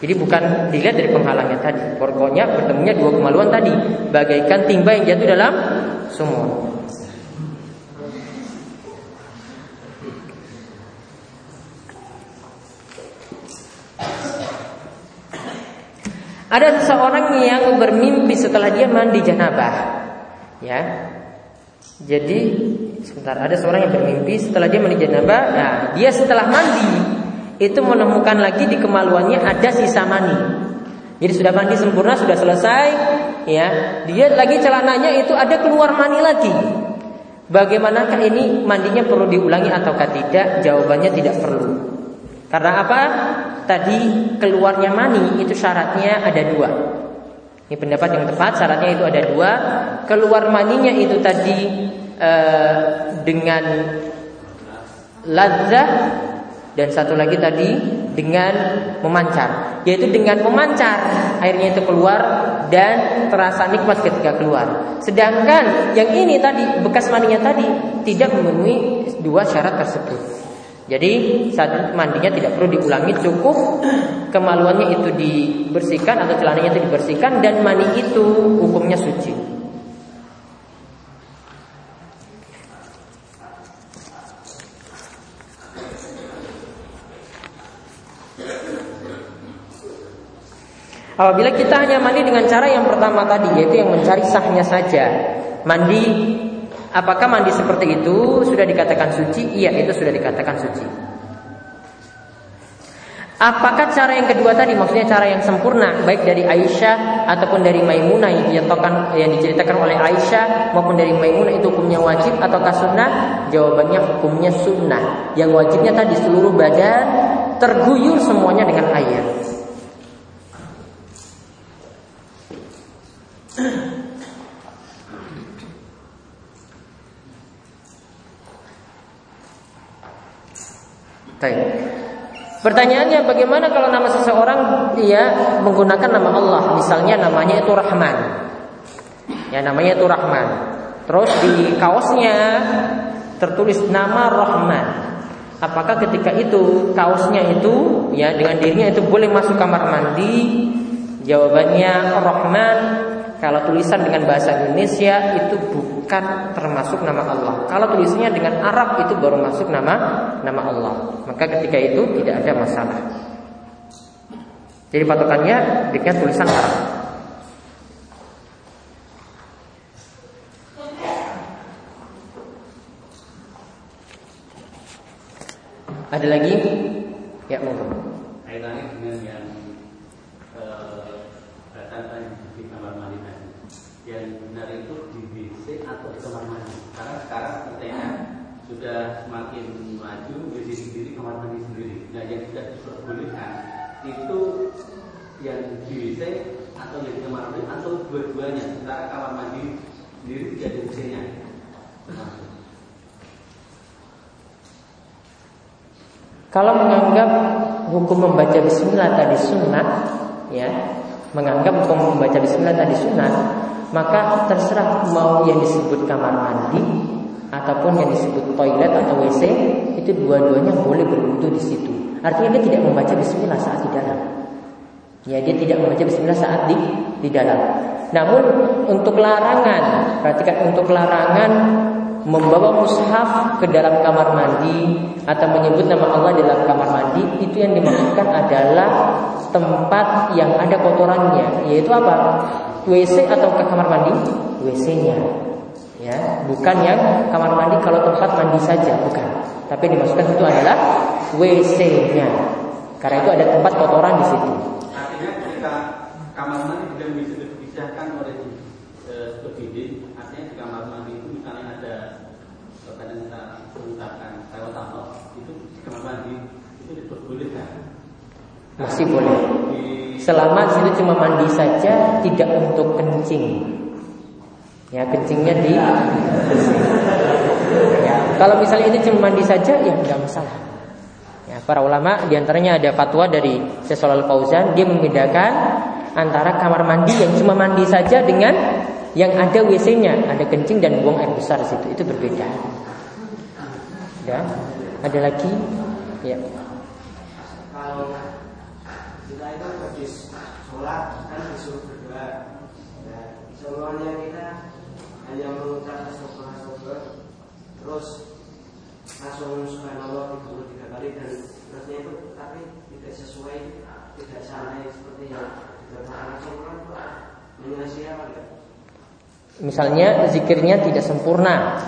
Jadi bukan dilihat dari penghalangnya tadi. Pokoknya bertemunya dua kemaluan tadi, bagaikan timba yang jatuh dalam sumur. Ada seseorang yang bermimpi setelah dia mandi janabah. Ya. Jadi sebentar ada seorang yang bermimpi setelah dia mandi janabah, nah, dia setelah mandi itu menemukan lagi di kemaluannya ada sisa mani. Jadi sudah mandi sempurna, sudah selesai, ya. Dia lagi celananya itu ada keluar mani lagi. Bagaimanakah ini mandinya perlu diulangi ataukah tidak? Jawabannya tidak perlu. Karena apa? Tadi keluarnya mani itu syaratnya ada dua. Ini pendapat yang tepat, syaratnya itu ada dua. Keluar maninya itu tadi eh, dengan ladzah dan satu lagi tadi dengan memancar, yaitu dengan memancar airnya itu keluar dan terasa nikmat ketika keluar. Sedangkan yang ini tadi bekas maninya tadi tidak memenuhi dua syarat tersebut. Jadi saat mandinya tidak perlu diulangi cukup kemaluannya itu dibersihkan atau celananya itu dibersihkan dan mani itu hukumnya suci. Apabila kita hanya mandi dengan cara yang pertama tadi yaitu yang mencari sahnya saja, mandi Apakah mandi seperti itu sudah dikatakan suci? Iya, itu sudah dikatakan suci. Apakah cara yang kedua tadi maksudnya cara yang sempurna baik dari Aisyah ataupun dari Maimunah yang diceritakan yang diceritakan oleh Aisyah maupun dari Maimunah itu hukumnya wajib atau sunnah? Jawabannya hukumnya sunnah. Yang wajibnya tadi seluruh badan terguyur semuanya dengan air. Baik. Pertanyaannya bagaimana kalau nama seseorang dia menggunakan nama Allah, misalnya namanya itu Rahman. Ya namanya itu Rahman. Terus di kaosnya tertulis nama Rahman. Apakah ketika itu kaosnya itu ya dengan dirinya itu boleh masuk kamar mandi? Jawabannya Rahman kalau tulisan dengan bahasa Indonesia itu bukan termasuk nama Allah. Kalau tulisannya dengan Arab itu baru masuk nama nama Allah. Maka ketika itu tidak ada masalah. Jadi patokannya dengan tulisan Arab. Ada lagi? Ya, monggo. Kaitannya dengan yang eh, di kamar mandi kamar mandi karena sekarang kita sudah semakin maju WC sendiri kamar mandi sendiri. Nah yang tidak diperbolehkan itu yang di WC atau yang di kamar mandi atau dua-duanya. Sementara kamar mandi sendiri tidak ada WC-nya Kalau menganggap hukum membaca bismillah tadi sunnah, ya, menganggap hukum membaca bismillah tadi sunnah, maka terserah mau yang disebut kamar mandi ataupun yang disebut toilet atau WC itu dua-duanya boleh berwudu di situ. Artinya dia tidak membaca bismillah saat di dalam. Ya, dia tidak membaca bismillah saat di di dalam. Namun untuk larangan, perhatikan untuk larangan membawa mushaf ke dalam kamar mandi atau menyebut nama Allah dalam kamar mandi itu yang dimaksudkan adalah tempat yang ada kotorannya yaitu apa? WC atau ke kamar mandi? WC-nya ya bukan yang kamar mandi kalau tempat mandi saja bukan. Tapi dimaksudkan itu adalah WC-nya karena itu ada tempat kotoran di situ. Artinya ketika kamar mandi juga bisa dipisahkan oleh eh, seperti artinya di kamar mandi itu misalnya ada kadang kita kalau tato itu kamar mandi itu diperbolehkan masih boleh selama situ cuma mandi saja tidak untuk kencing ya kencingnya di ya, kalau misalnya ini cuma mandi saja ya nggak masalah ya, para ulama di antaranya ada fatwa dari Syaikh Fauzan dia membedakan antara kamar mandi yang cuma mandi saja dengan yang ada WC-nya, ada kencing dan buang air besar di situ. Itu berbeda. Ya. Ada lagi? Ya. Sholat kan disuruh berdoa. Nah, semuanya kita hanya mengucap astagfirullah terus langsung subhanallah 33 kali dan terusnya itu tapi tidak sesuai tidak sama seperti yang dikatakan Rasulullah menyelesaikan apa enggak? Misalnya zikirnya tidak sempurna,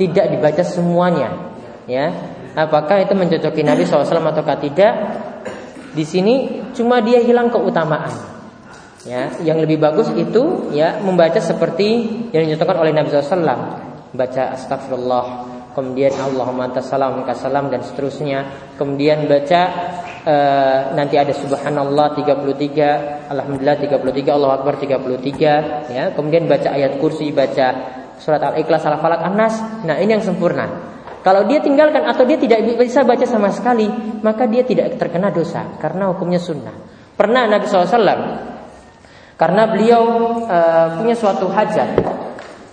tidak dibaca semuanya, ya. Apakah itu mencocoki Nabi SAW atau tidak? Di sini cuma dia hilang keutamaan. Ya, yang lebih bagus itu ya membaca seperti yang dinyatakan oleh Nabi SAW. Baca astagfirullah, kemudian Allahumma antas salam salam dan seterusnya. Kemudian baca uh, nanti ada subhanallah 33, alhamdulillah 33, Allahu akbar 33 ya. Kemudian baca ayat kursi, baca surat Al-Ikhlas, Al-Falaq, An-Nas. Nah, ini yang sempurna. Kalau dia tinggalkan atau dia tidak bisa baca sama sekali, maka dia tidak terkena dosa karena hukumnya sunnah. Pernah Nabi SAW karena beliau uh, punya suatu hajat,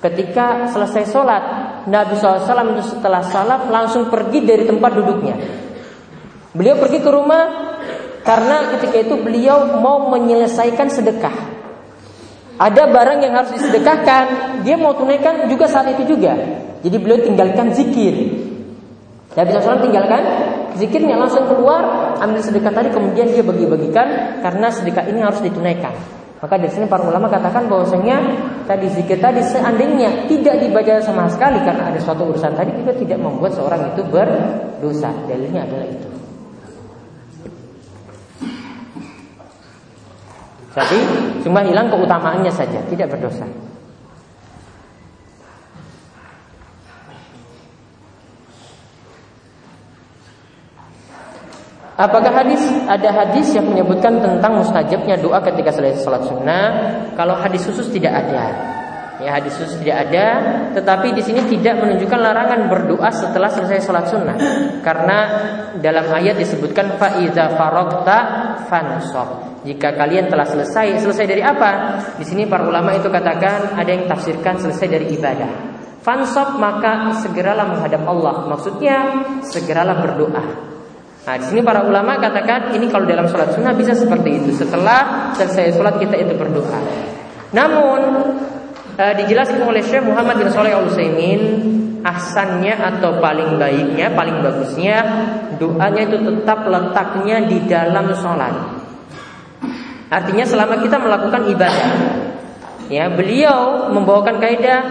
ketika selesai sholat, Nabi SAW itu setelah salat langsung pergi dari tempat duduknya. Beliau pergi ke rumah karena ketika itu beliau mau menyelesaikan sedekah. Ada barang yang harus disedekahkan, dia mau tunaikan juga saat itu juga. Jadi beliau tinggalkan zikir. Nabi SAW tinggalkan zikirnya langsung keluar, ambil sedekah tadi kemudian dia bagi-bagikan karena sedekah ini harus ditunaikan. Maka di sini para ulama katakan bahwasanya tadi zikir tadi seandainya tidak dibaca sama sekali karena ada suatu urusan tadi juga tidak membuat seorang itu berdosa. Dalilnya adalah itu. Jadi cuma hilang keutamaannya saja, tidak berdosa. Apakah hadis ada hadis yang menyebutkan tentang mustajabnya doa ketika selesai salat sunnah? Kalau hadis khusus tidak ada. Ya hadis khusus tidak ada, tetapi di sini tidak menunjukkan larangan berdoa setelah selesai salat sunnah. Karena dalam ayat disebutkan faiza farokta fansop. Jika kalian telah selesai, selesai dari apa? Di sini para ulama itu katakan ada yang tafsirkan selesai dari ibadah. Fansop maka segeralah menghadap Allah. Maksudnya segeralah berdoa. Nah, di sini para ulama katakan ini kalau dalam sholat sunnah bisa seperti itu. Setelah selesai sholat kita itu berdoa. Namun e, dijelaskan oleh Syekh Muhammad bin Shalih Al Utsaimin ahsannya atau paling baiknya, paling bagusnya doanya itu tetap letaknya di dalam sholat. Artinya selama kita melakukan ibadah, ya beliau membawakan kaidah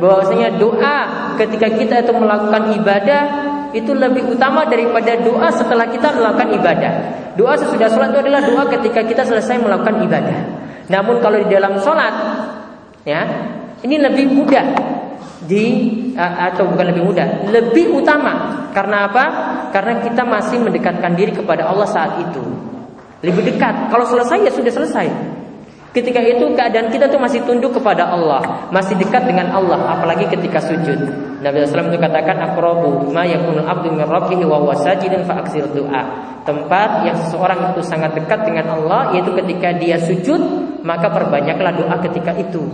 bahwasanya doa ketika kita itu melakukan ibadah itu lebih utama daripada doa setelah kita melakukan ibadah. Doa sesudah sholat itu adalah doa ketika kita selesai melakukan ibadah. Namun kalau di dalam sholat, ya ini lebih mudah. di atau bukan lebih mudah, lebih utama. Karena apa? Karena kita masih mendekatkan diri kepada Allah saat itu. Lebih dekat. Kalau selesai ya sudah selesai. Ketika itu keadaan kita tuh masih tunduk kepada Allah, masih dekat dengan Allah, apalagi ketika sujud. Nabi SAW itu katakan akrobu ma yakunul abdu min rabbihi wa huwa sajidun fa doa. Tempat yang seseorang itu sangat dekat dengan Allah yaitu ketika dia sujud, maka perbanyaklah doa ketika itu.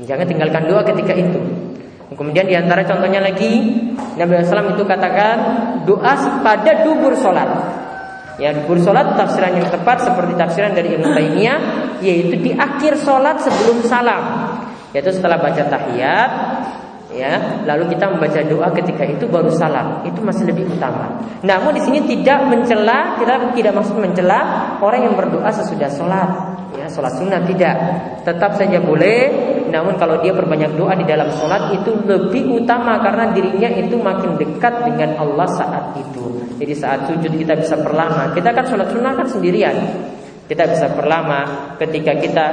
Jangan tinggalkan doa ketika itu. Kemudian di antara contohnya lagi Nabi SAW itu katakan doa pada dubur sholat Ya, dubur sholat tafsiran yang tepat seperti tafsiran dari Ibnu Taimiyah yaitu di akhir sholat sebelum salam. Yaitu setelah baca tahiyat ya, lalu kita membaca doa ketika itu baru salam. Itu masih lebih utama. Namun di sini tidak mencela, kita tidak maksud mencela orang yang berdoa sesudah sholat. Ya, sholat sunnah tidak. Tetap saja boleh. Namun kalau dia berbanyak doa di dalam sholat itu lebih utama karena dirinya itu makin dekat dengan Allah saat itu. Jadi saat sujud kita bisa perlama. Kita kan sholat sunnah kan sendirian. Kita bisa perlama ketika kita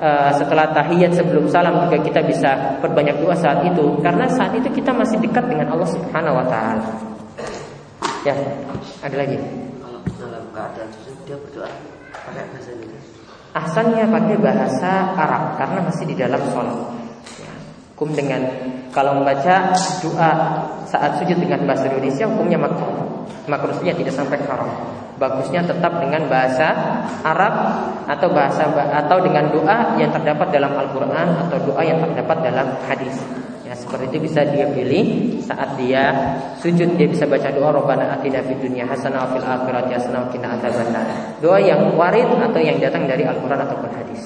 uh, setelah tahiyat sebelum salam juga kita bisa perbanyak doa saat itu karena saat itu kita masih dekat dengan Allah Subhanahu wa taala. Ya, ada lagi. Kalau dalam keadaan dia berdoa pakai bahasa Indonesia. Asalnya pakai bahasa Arab karena masih di dalam sholat. Ya. Hukum dengan kalau membaca doa saat sujud dengan bahasa Indonesia hukumnya makruh. Makruhnya tidak sampai haram bagusnya tetap dengan bahasa Arab atau bahasa atau dengan doa yang terdapat dalam Al-Qur'an atau doa yang terdapat dalam hadis. Ya, seperti itu bisa dia pilih saat dia sujud dia bisa baca doa Rabbana atina fid dunya hasanah wa fil akhirati hasanah wa qina adzabannar. Doa yang warid atau yang datang dari Al-Qur'an ataupun hadis.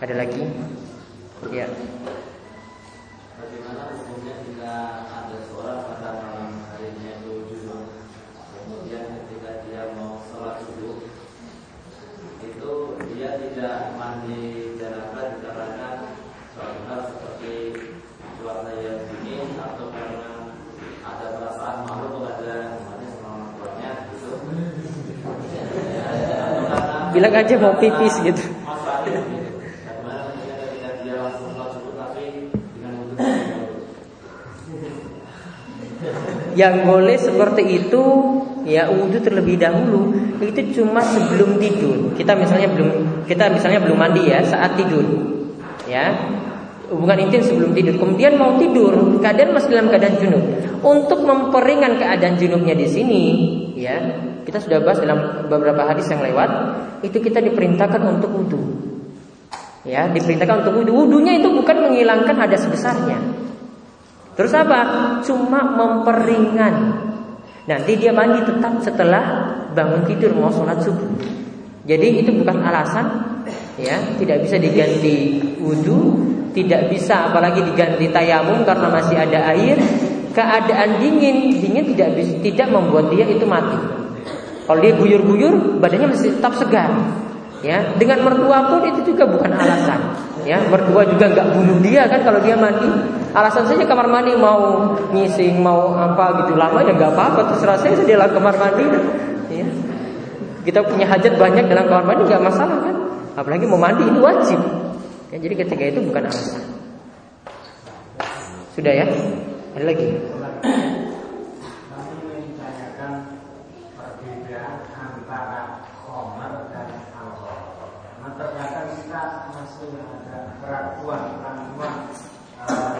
Ada lagi? Ya. tidak mandi janabah dikarenakan suatu hal seperti cuaca yang dingin atau karena ada perasaan malu kepada umatnya sama tuanya gitu. Bilang aja mau pipis gitu. Yang boleh seperti itu ya wudhu terlebih dahulu itu cuma sebelum tidur. Kita misalnya belum kita misalnya belum mandi ya saat tidur. Ya. Hubungan intim sebelum tidur. Kemudian mau tidur, keadaan masih dalam keadaan junub. Untuk memperingan keadaan junubnya di sini, ya, kita sudah bahas dalam beberapa hadis yang lewat, itu kita diperintahkan untuk wudhu. Ya, diperintahkan untuk wudhu. Wudhunya itu bukan menghilangkan hadas besarnya. Terus apa? Cuma memperingan Nanti dia mandi tetap setelah bangun tidur mau sholat subuh. Jadi itu bukan alasan, ya tidak bisa diganti wudhu, tidak bisa apalagi diganti tayamum karena masih ada air. Keadaan dingin, dingin tidak bisa, tidak membuat dia itu mati. Kalau dia guyur-guyur, badannya masih tetap segar. Ya, dengan mertua pun itu juga bukan alasan. Ya, mertua juga nggak bunuh dia kan kalau dia mandi. Alasan saja kamar mandi mau ngising, mau apa gitu lama ya nggak apa-apa. Terserah saya di dalam kamar mandi. Ya. Kita punya hajat banyak dalam kamar mandi nggak masalah kan. Apalagi mau mandi itu wajib. Ya, jadi ketika itu bukan alasan. Sudah ya? Ada lagi?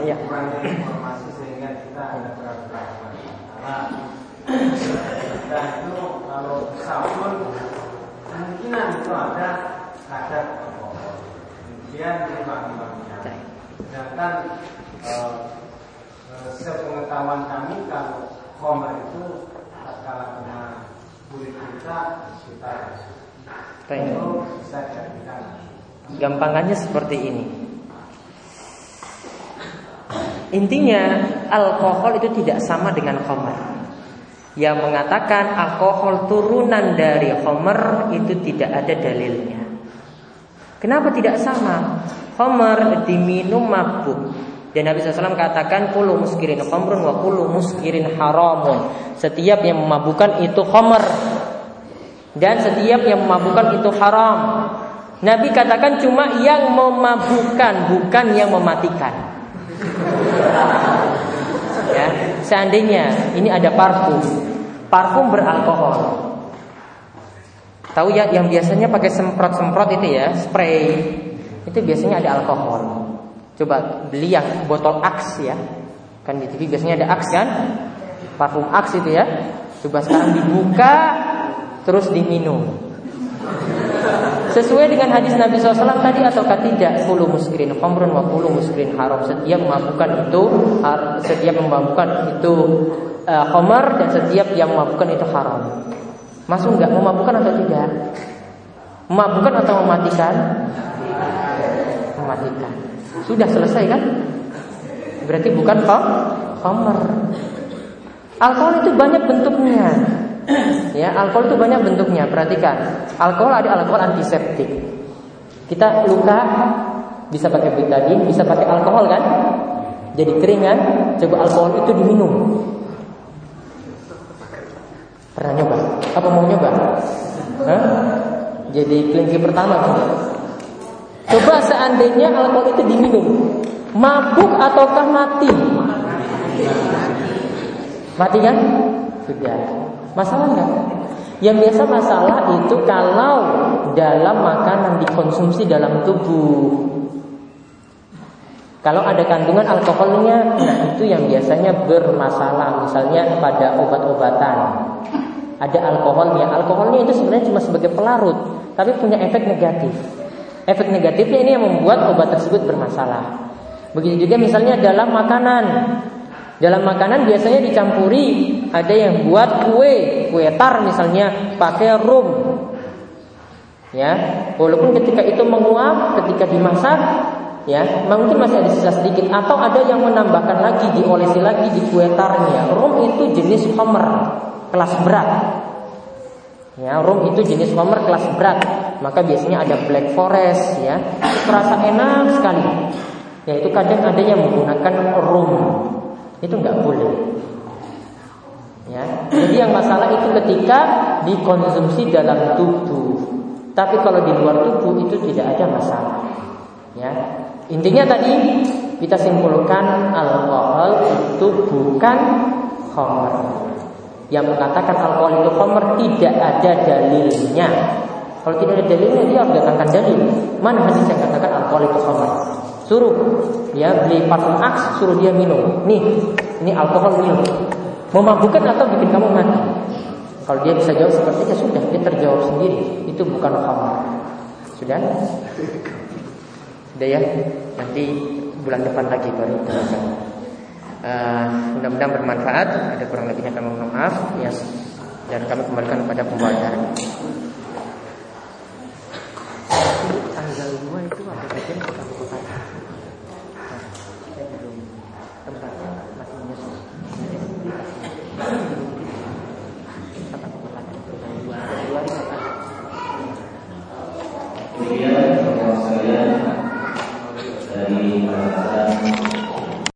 iya. kurang informasi sehingga kita ada keraguan. Karena kita itu kalau sabun kemungkinan itu ada kadar kemudian dibagi-bagikan sedangkan eh, sepengetahuan kami kalau koma itu kalau kena kulit kita kita itu bisa jadikan Gampangannya seperti ini. Intinya alkohol itu tidak sama dengan khamar. Yang mengatakan alkohol turunan dari khamar itu tidak ada dalilnya. Kenapa tidak sama? Khamar diminum mabuk. Dan Nabi SAW katakan Kulu muskirin khamrun wa kulu muskirin haramun Setiap yang memabukkan itu khamar Dan setiap yang memabukkan itu haram Nabi katakan cuma yang memabukkan Bukan yang mematikan ya, seandainya ini ada parfum, parfum beralkohol. Tahu ya yang biasanya pakai semprot-semprot itu ya, spray. Itu biasanya ada alkohol. Coba beli yang botol aks ya. Kan di TV biasanya ada aks kan? Parfum aks itu ya. Coba sekarang dibuka terus diminum. Sesuai dengan hadis Nabi SAW tadi atau tidak Puluh muskirin Komrun wa puluh muskirin haram Setiap memabukkan itu Setiap memabukkan itu uh, Homer dan setiap yang memabukkan itu haram Masuk nggak memabukkan atau tidak? Memabukkan atau mematikan? Mematikan Sudah selesai kan? Berarti bukan Homer Alkohol itu banyak bentuknya ya, alkohol itu banyak bentuknya. Perhatikan, alkohol ada alkohol antiseptik. Kita luka bisa pakai betadine, bisa pakai alkohol kan? Jadi keringan, coba alkohol itu diminum. Pernah nyoba? Apa mau nyoba? Hah? Jadi kelinci pertama? Coba seandainya alkohol itu diminum, mabuk ataukah mati? Mati kan? Sudah. Masalah enggak? Yang biasa masalah itu kalau dalam makanan dikonsumsi dalam tubuh. Kalau ada kandungan alkoholnya, nah itu yang biasanya bermasalah. Misalnya pada obat-obatan, ada alkoholnya. Alkoholnya itu sebenarnya cuma sebagai pelarut, tapi punya efek negatif. Efek negatifnya ini yang membuat obat tersebut bermasalah. Begitu juga misalnya dalam makanan, dalam makanan biasanya dicampuri ada yang buat kue, kue tar misalnya pakai rum. Ya, walaupun ketika itu menguap, ketika dimasak, ya mungkin masih ada sisa sedikit atau ada yang menambahkan lagi diolesi lagi di kue tarnya. Rum itu jenis homer kelas berat. Ya, rum itu jenis homer kelas berat. Maka biasanya ada black forest ya. Terasa enak sekali. Ya itu kadang ada yang menggunakan rum itu nggak boleh. Ya. Jadi yang masalah itu ketika dikonsumsi dalam tubuh. Tapi kalau di luar tubuh itu tidak ada masalah. Ya. Intinya tadi kita simpulkan alkohol itu bukan homer. Yang mengatakan alkohol itu homer tidak ada dalilnya. Kalau tidak ada dalilnya dia harus datangkan dalil. Mana hadis yang katakan alkohol itu homer? Suruh ya beli parfum aks, suruh dia minum. Nih, ini alkohol minum. Memabukkan atau bikin kamu mati? Kalau dia bisa jawab seperti itu sudah dia terjawab sendiri. Itu bukan khamar. Sudah? Sudah ya? Nanti bulan depan lagi baru kita uh, Mudah-mudahan bermanfaat. Ada kurang lebihnya kami mohon maaf. Ya, dan kami kembalikan kepada pembahasan. Tanggal 2 itu